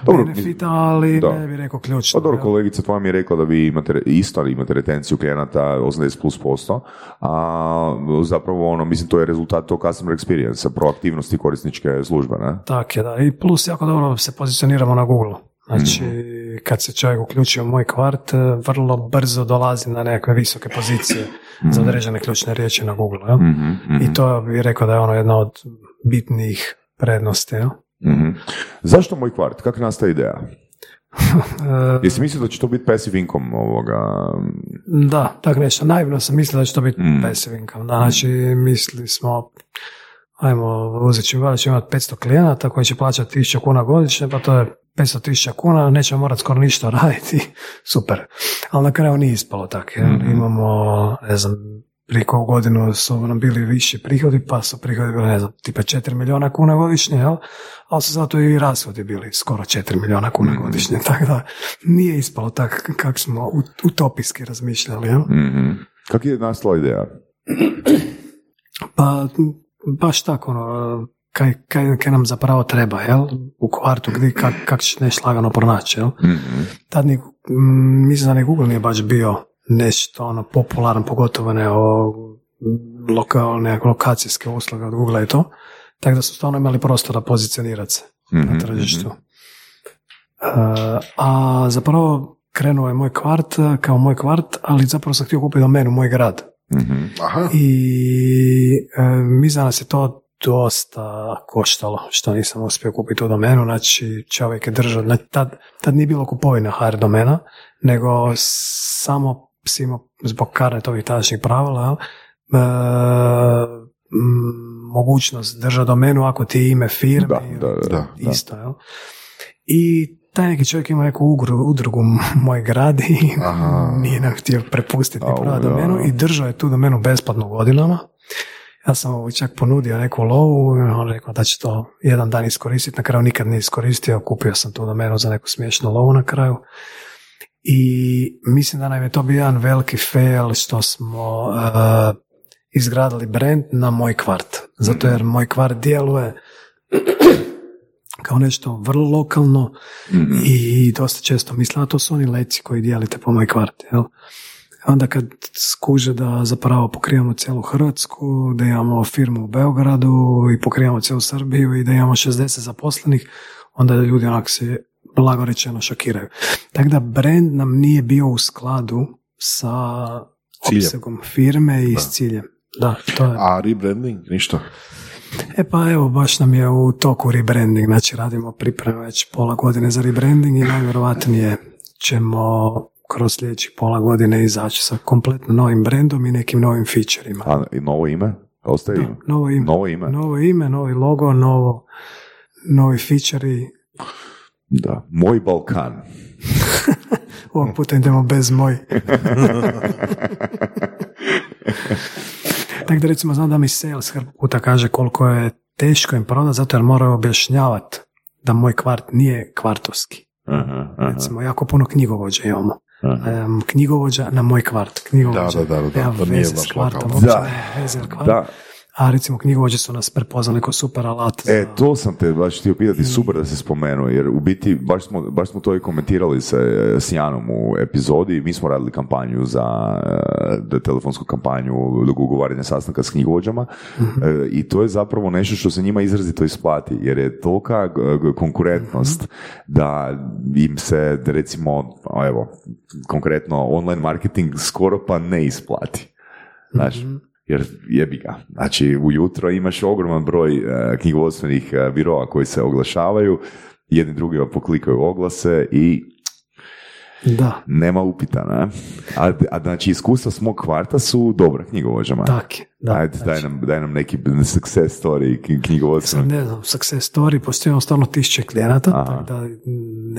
Dobro, benefita, ali da. ne bih rekao ključno. Pa dobro, kolegica tvoja mi je rekla da vi imate, isto imate retenciju klijenata 80 plus posto, a zapravo ono, mislim, to je rezultat tog customer experience, proaktivnosti korisničke službe, ne? Tak je, da. I plus jako dobro se pozicioniramo na Google. Znači, kad se čovjek uključi u moj kvart, vrlo brzo dolazi na nekakve visoke pozicije za određene ključne riječi na Google. Jel? Mhm, mhm. I to bih rekao da je ono jedna od bitnijih prednosti. Jel? Mhm. Zašto moj kvart? Kako nastaje ideja? Jesi mislio da će to biti passive income ovoga? Da, tako nešto. Naivno sam mislio da će to biti Mm. passive income. Da, znači, mislili smo, ajmo, uzet ćemo, valjda ćemo imati 500 klijenata koji će plaćati 1000 kuna godišnje, pa to je 500 tisuća kuna, nećemo morati skoro ništa raditi, super. Ali na kraju nije ispalo tako, Mhm. imamo, ne znam, prije koju godinu su nam bili viši prihodi, pa su prihodi bili, ne znam, tipa 4 milijuna kuna godišnje, jel? ali su zato i rashodi bili skoro 4 milijuna kuna Mhm. godišnje, tako da nije ispalo tako kako smo ut- utopijski razmišljali, jel? Mhm. Kako je nastala ideja? Pa, baš tako, ono, kaj, kaj, kaj nam zapravo treba, jel? U kvartu, gdje, kak, kak ćeš nešto lagano pronaći, jel? Mhm. Tad ni, mislim da ni Google nije baš bio nešto ono popularan, pogotovo ne o lokalne, lokacijske usluge od Google i to. Tako da su stvarno imali prostora pozicionirati se Mhm, na tržištu. Uh, a zapravo krenuo je moj kvart uh, kao moj kvart, ali zapravo sam htio kupiti domenu moj grad. Mhm. Aha. I e, mislim da nas je to dosta koštalo što nisam uspio kupiti tu domenu, znači čovjek je držao, znači, tad, tad nije bilo kupovina HR domena, nego samo si imao zbog karnetovih tadašnjih pravila, e, m, mogućnost držati domenu ako ti je ime firme Da, da, da, Da. isto. Jel? I taj neki čovjek ima neku ugru, udrugu Moj grad i Aha. nije nam htio prepustiti da. domenu i držao je tu domenu besplatno godinama. Ja sam mu čak ponudio neku lovu i on rekao da će to jedan dan iskoristiti. Na kraju nikad nije iskoristio, kupio sam tu domenu za neku smiješnu lovu na kraju. I mislim da nam je to bio jedan veliki fail što smo uh, izgradili brand na moj kvart. Zato jer moj kvart djeluje kao nešto vrlo lokalno Mhm. i dosta često mislim, a to su oni leci koji dijelite po moj kvart, jel? Onda kad skuže da zapravo pokrivamo cijelu Hrvatsku, da imamo firmu u Beogradu i pokrivamo cijelu Srbiju i da imamo 60 zaposlenih, onda ljudi onak se blago rečeno šokiraju. Tako da brand nam nije bio u skladu sa Ciljem. opsegom firme i s ciljem. Da, to je. A rebranding, ništa. E pa evo, baš nam je u toku rebranding, znači radimo pripreme već pola godine za rebranding i najvjerojatnije ćemo kroz sljedećih pola godine izaći sa kompletno novim brandom i nekim novim featureima. A i novo ime? Ostaje ime? Novo ime, Novo ime? novo ime, novi logo, novo, novi feature Da. Moj Balkan. ovog puta idemo bez moj. Tako da recimo znam da mi sales puta kaže koliko je teško im prodati zato jer moraju objašnjavati da moj kvart nije kvartovski. Aha, aha, Recimo, jako puno knjigovođa imamo. Em, knjigovođa na moj kvart. Knjigovođa. Da, da, da, da, Nema to nije baš kvartom, uopće Da. Da, A recimo knjigovođe su nas prepoznali kao super alat. za- E, to sam te baš htio pitati, super da se spomenuo, jer u biti baš smo, baš smo to i komentirali sa e, s Janom u epizodi, mi smo radili kampanju za e, telefonsku kampanju ugovaranja sastanka s knjigovođama. E, i to je zapravo nešto što se njima izrazito isplati, jer je tolika konkurentnost da im se, da recimo, evo, konkretno online marketing skoro pa ne isplati. Znaš, jer jebi ga. Znači, ujutro imaš ogroman broj e, knjigovodstvenih e, biroa koji se oglašavaju, jedni drugima poklikaju oglase i Da, nema upita, ne? A, a znači, iskustva s mog kvarta su dobra knjigovođama. tak je. Da, Ajde, daj znači, nam, daj nam neki success story knj- Sad knjigovodstvene. ne znam, success story, postoji stvarno tisuće klijenata, tako da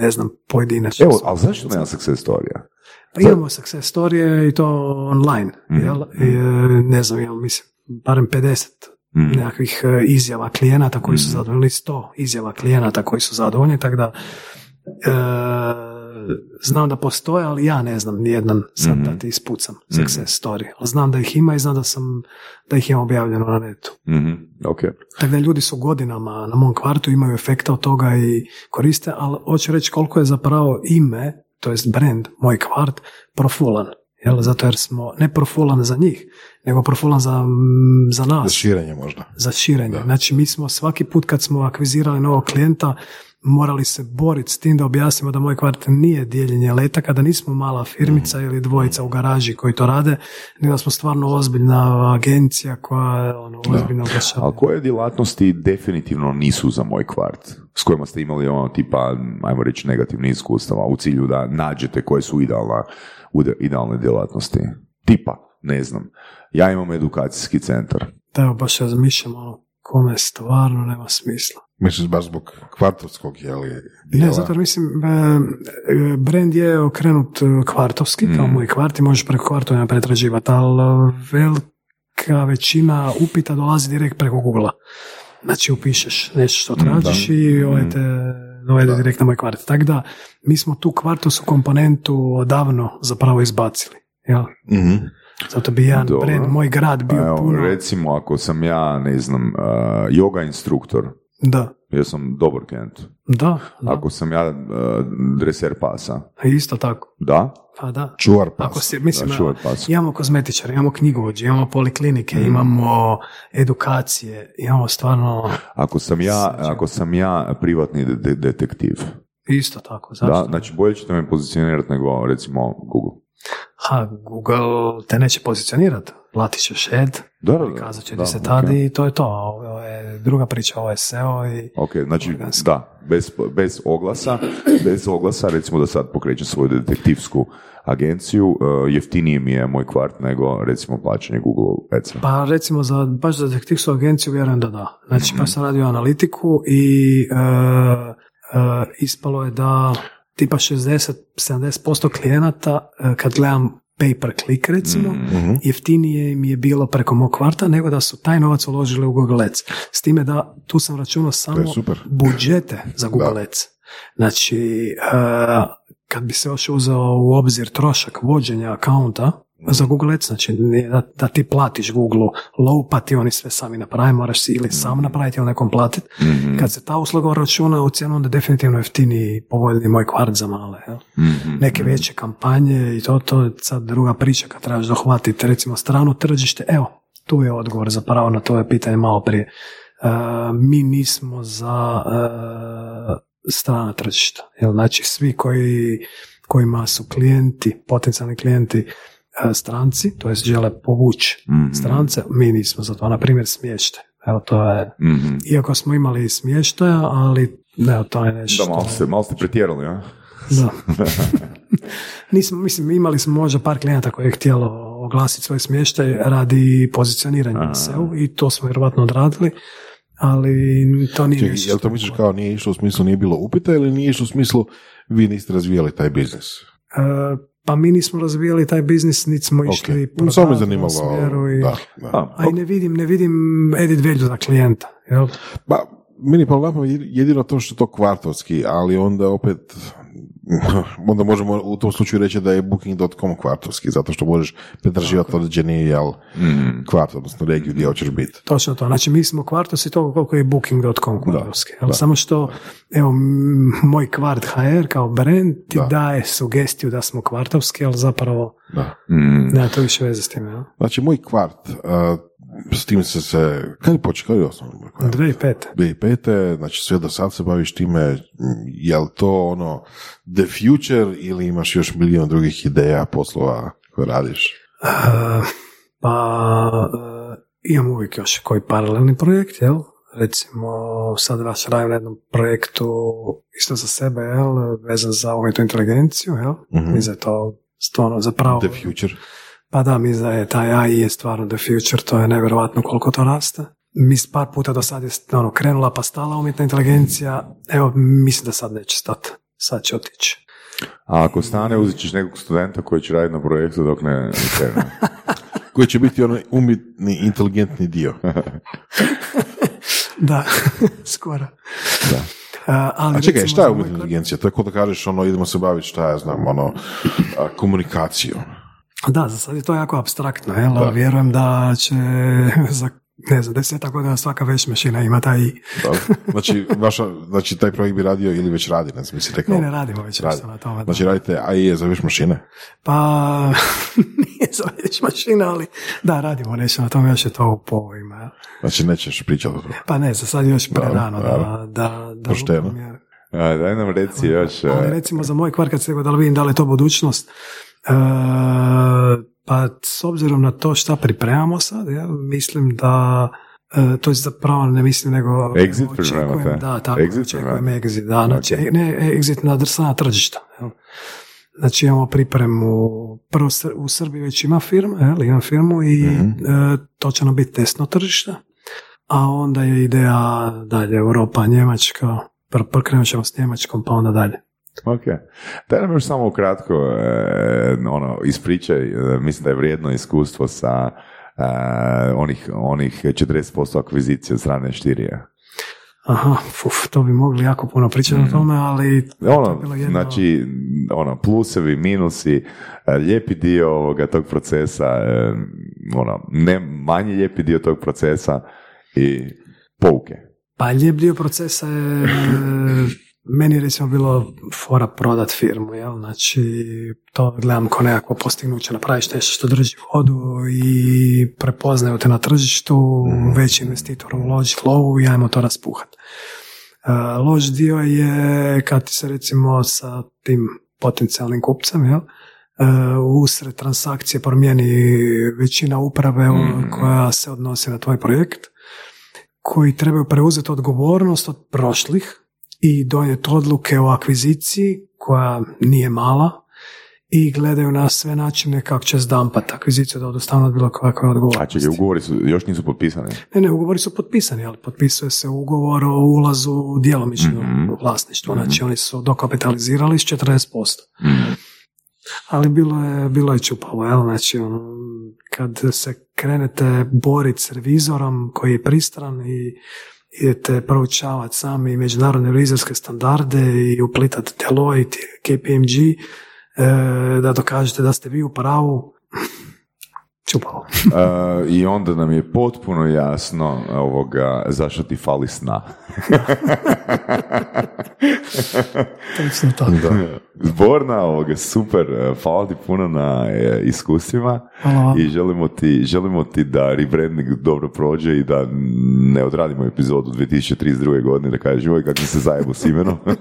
ne znam, pojedinačno. Evo, ali zašto nema success storija? Pa imamo success story i to online, Mhm. jel? I, e, ne znam, imamo, mislim, barem 50 Mhm. nekakvih e, izjava klijenata koji su zadovoljni, 100 izjava klijenata koji su zadovoljni, tako da e, znam da postoje, ali ja ne znam nijedan sad da ti ispucam success story. Ali znam da ih ima i znam da sam da ih imam objavljeno na netu. Mhm, ok. Tako da ljudi su godinama na mom kvartu imaju efekta od toga i koriste, ali hoću reći koliko je zapravo ime, to jest brand, moj kvart, profulan. Jel? Zato jer smo ne profulan za njih, nego profulan za, za nas Za širenje možda. za širenje. Da. Znači mi smo svaki put kad smo akvizirali novog klijenta morali se boriti s tim da objasnimo da moj kvart nije dijeljenje letaka, da nismo mala firmica ili dvojica u garaži koji to rade, nego da smo stvarno ozbiljna agencija koja je ono, ozbiljno oglašava. Ali koje djelatnosti definitivno nisu za moj kvart? S kojima ste imali ono tipa, ajmo reći, negativnih iskustava u cilju da nađete koje su idealna, idealne djelatnosti? Tipa, ne znam. Ja imam edukacijski centar. Da, evo, baš razmišljam ono, kome stvarno nema smisla. Misliš baš zbog kvartovskog, je li? Ne, dijela? zato jer mislim, e, e, brand je okrenut e, kvartovski, kao moj kvart i možeš preko kvartovanja pretraživati, ali velika većina upita dolazi direkt preko Google-a. Znači upišeš nešto što tražiš i ovaj te dovede direkt na moj kvart. Tako da, mi smo tu kvartovsku komponentu odavno zapravo izbacili. Jel? Mhm. Zato bi jedan Dobro. brand, moj grad bio Pa Evo, puno... recimo, ako sam ja, ne znam, uh, yoga instruktor, Da, ja sam dobar klijent. da, da. Ako sam ja uh, dreser pasa, Isto tako. da? Pa da. Čuvar pas. Ako si, mislim, Da, čuvar pas. imamo kozmetičare, imamo knjigovođe, imamo poliklinike, Mm. imamo edukacije, imamo stvarno Ako sam ja, ako sam ja privatni de- de- detektiv, isto tako. da? Zašto? Znači, bolje ćete me pozicionirati nego, recimo, Google. Ha, Google te neće pozicionirati, platit ćeš ad, Da, da, da. prikazat će Da, ti se ok. tad i to je to. Ovo je druga priča, ovo je SEO i Ok, znači, Organski. da, bez, bez oglasa, bez oglasa, recimo da sad pokrećem svoju detektivsku agenciju, uh, jeftinije mi je moj kvart nego, recimo, plaćanje Google Adsa. Pa recimo za, baš za detektivsku agenciju vjerujem da da. Znači Mhm. pa sam radio analitiku i e, e, ispalo je da tipa 60-70% klijenata e, kad gledam pay per click recimo, Mhm. jeftinije mi je bilo preko mog kvarta nego da su taj novac uložili u Google Ads. S time da tu sam računao samo super. budžete za Google Ads. Znači, e, kad bi se još uzeo u obzir trošak vođenja akaunta za Google Ads, znači da, da ti platiš Google low, pa ti oni sve sami napravi, moraš si ili sam napraviti ili nekom platiti. Mhm. Kad se ta usluga računa u cijenu, onda definitivno jeftiniji i povoljniji moj kvart za male. Mhm. Neke veće kampanje i to, to je sad druga priča kad trebaš dohvatiti recimo strano tržište, evo, tu je odgovor zapravo na tvoje pitanje malo prije. E, mi nismo za e, strana tržišta. Jel? Znači svi koji, kojima su klijenti, potencijalni klijenti stranci, to jest žele povući Mhm. strance, mi nismo za to. Na primjer smještaj. Evo to je, Mhm. iako smo imali smještaja, ali evo to je nešto. Da, malo ste, malo ste pretjerali, a? Da. Nismo, mislim, imali smo možda par klijenata koji je htjelo oglasiti svoj smještaj radi pozicioniranja na SEO i to smo vjerovatno odradili, ali to nije Čekaj, nešto jel to misliš kao nije išlo u smislu nije bilo upita ili nije išlo u smislu vi niste razvijali taj biznis? E, pa mi nismo razvijali taj biznis, niti smo išli Ok, samo zanimalo. smjeru i, Da, da. A, a i ne vidim, ne vidim edit value za klijenta. Jel? Pa, meni pa jedino to što je to kvartovski, ali onda opet onda možemo u tom slučaju reći da je booking.com kvartovski, zato što možeš pretraživati određeni jel, Mhm. kvart, odnosno regiju gdje hoćeš biti. Točno to. Znači mi smo kvartosi toliko koliko je booking.com kvartovski. jel? da. Samo što, evo, moj kvart HR kao brand ti Da. daje sugestiju da smo kvartovski, ali zapravo Da. Nema to više veze s tim. Jel? Znači, moj kvart, uh, s tim se se, kad je počeo, kad je kvart? 2005. 2005. Znači sve do sad se baviš time, je li to ono the future ili imaš još milijun drugih ideja, poslova koje radiš? Uh, pa uh, imam uvijek još koji paralelni projekt, jel? Recimo, sad baš radim na jednom projektu isto za sebe, jel? Vezan za umjetnu inteligenciju, jel? Mislim da je to stvarno zapravo... The future. Pa da, mislim da je taj AI je stvarno the future, to je nevjerojatno koliko to raste. Mi par puta do sad je ono, krenula pa stala umjetna inteligencija, evo mislim da sad neće stati, sad će otići. A ako stane, uzet ćeš nekog studenta koji će raditi na projektu dok ne ne krene. Koji će biti onaj umjetni, inteligentni dio. Da, skoro. Da. A, ali A čekaj, recimo šta je umjetna inteligencija? Kao da kažeš, ono, idemo se baviti, šta ja znam, ono, komunikaciju. Da, za sad je to jako abstraktno, jel? Da. vjerujem da će za ne znam, desetak godina svaka već mašina ima taj... Da? Znači, vaša, znači, taj projekt bi radio ili već radi, ne znam, si rekao. Ne, ne radimo već Radi. na tome. da. Znači, radite AI za veš mašine. Pa, nije za već mašina, ali da, radimo nešto na tome, još je to u povojima. Znači, nećeš pričati o tome. Pa ne, za sad još prerano da, dobro. da, da, Pošteno. lupam, jer- A, daj nam reci još. Ali recimo za moj kvar kad se da li vidim da li je to budućnost, pa s obzirom na to šta pripremamo sad, ja mislim da e, to je zapravo ne mislim nego Exit očekujem-? Da, tako, Exit očekujem exit, da, znači, ne exit na drsana tržišta. jel. Znači imamo pripremu, prvo u Srbiji već ima firma, jel, ima firmu i Mhm. e, to će nam biti testno tržište, a onda je ideja dalje Europa, Njemačka, krenut ćemo s Njemačkom pa onda dalje. Ok. Daj nam još samo ukratko, e, ono, ispričaj, e, mislim da je vrijedno iskustvo sa e, onih, onih 40% akvizicije od strane Štirija. Aha, fuf, to bi mogli jako puno pričati o tome, ali to je Ono, jedno... znači, ono, plusevi, minusi, e, lijepi dio ovoga tog procesa, e, ono, ne manji lijepi dio tog procesa i pouke. Pa lijep dio procesa je, meni je recimo bilo fora prodat firmu, jel? Znači, to gledam kao nekakvo postignuće, napraviš nešto što drži vodu i prepoznaju te na tržištu, veći investitor uloži lovu i ajmo to raspuhat. E, loš dio je kad ti se recimo sa tim potencijalnim kupcem, jel? E, usred transakcije promijeni većina uprave koja se odnosi na tvoj projekt koji trebaju preuzeti odgovornost od prošlih i donijeti odluke o akviziciji koja nije mala i gledaju na sve načine kako će zdampati akviziciju da odustanu od bilo kakve A odgovornosti. čekaj, ugovori su, još nisu potpisani. Ne, ne, ugovori su potpisani, ali potpisuje se ugovor o ulazu u djelomično Mhm. vlasništvo. Znači oni su dokapitalizirali s 40%. Ali bilo je, bilo je čupavo, jel? Znači, ono, kad se krenete boriti s revizorom koji je pristran i idete proučavati sami međunarodne revizorske standarde i uplitati Deloitte, KPMG, e, da dokažete da ste vi u pravu, čupavo. E, I onda nam je potpuno jasno ovoga, zašto ti fali sna. Točno to. Zborna, ovoga, super, e, hvala ti puno na e, iskustvima Hvala i želimo ti, želimo ti da rebranding dobro prođe i da ne odradimo epizodu 2032. godine da kažeš joj kako se zajebu s imenom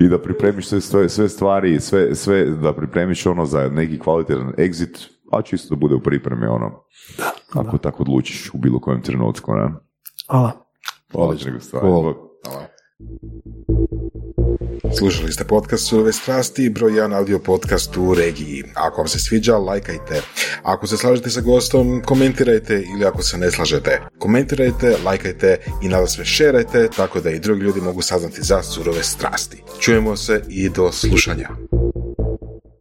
i da pripremiš sve, sve, sve stvari sve, sve da pripremiš ono za neki kvalitetan exit a čisto da bude u pripremi ono ako tako odlučiš u bilo kojem trenutku ne? Hvala. Stvar. Cool. Bog. Slušali ste podcast Surove strasti, broj jedan audio podcast u regiji. Ako vam se sviđa, lajkajte. Ako se slažete sa gostom, komentirajte ili ako se ne slažete. Komentirajte, lajkajte i nada sve šerajte tako da i drugi ljudi mogu saznati za surove strasti. Čujemo se i do slušanja.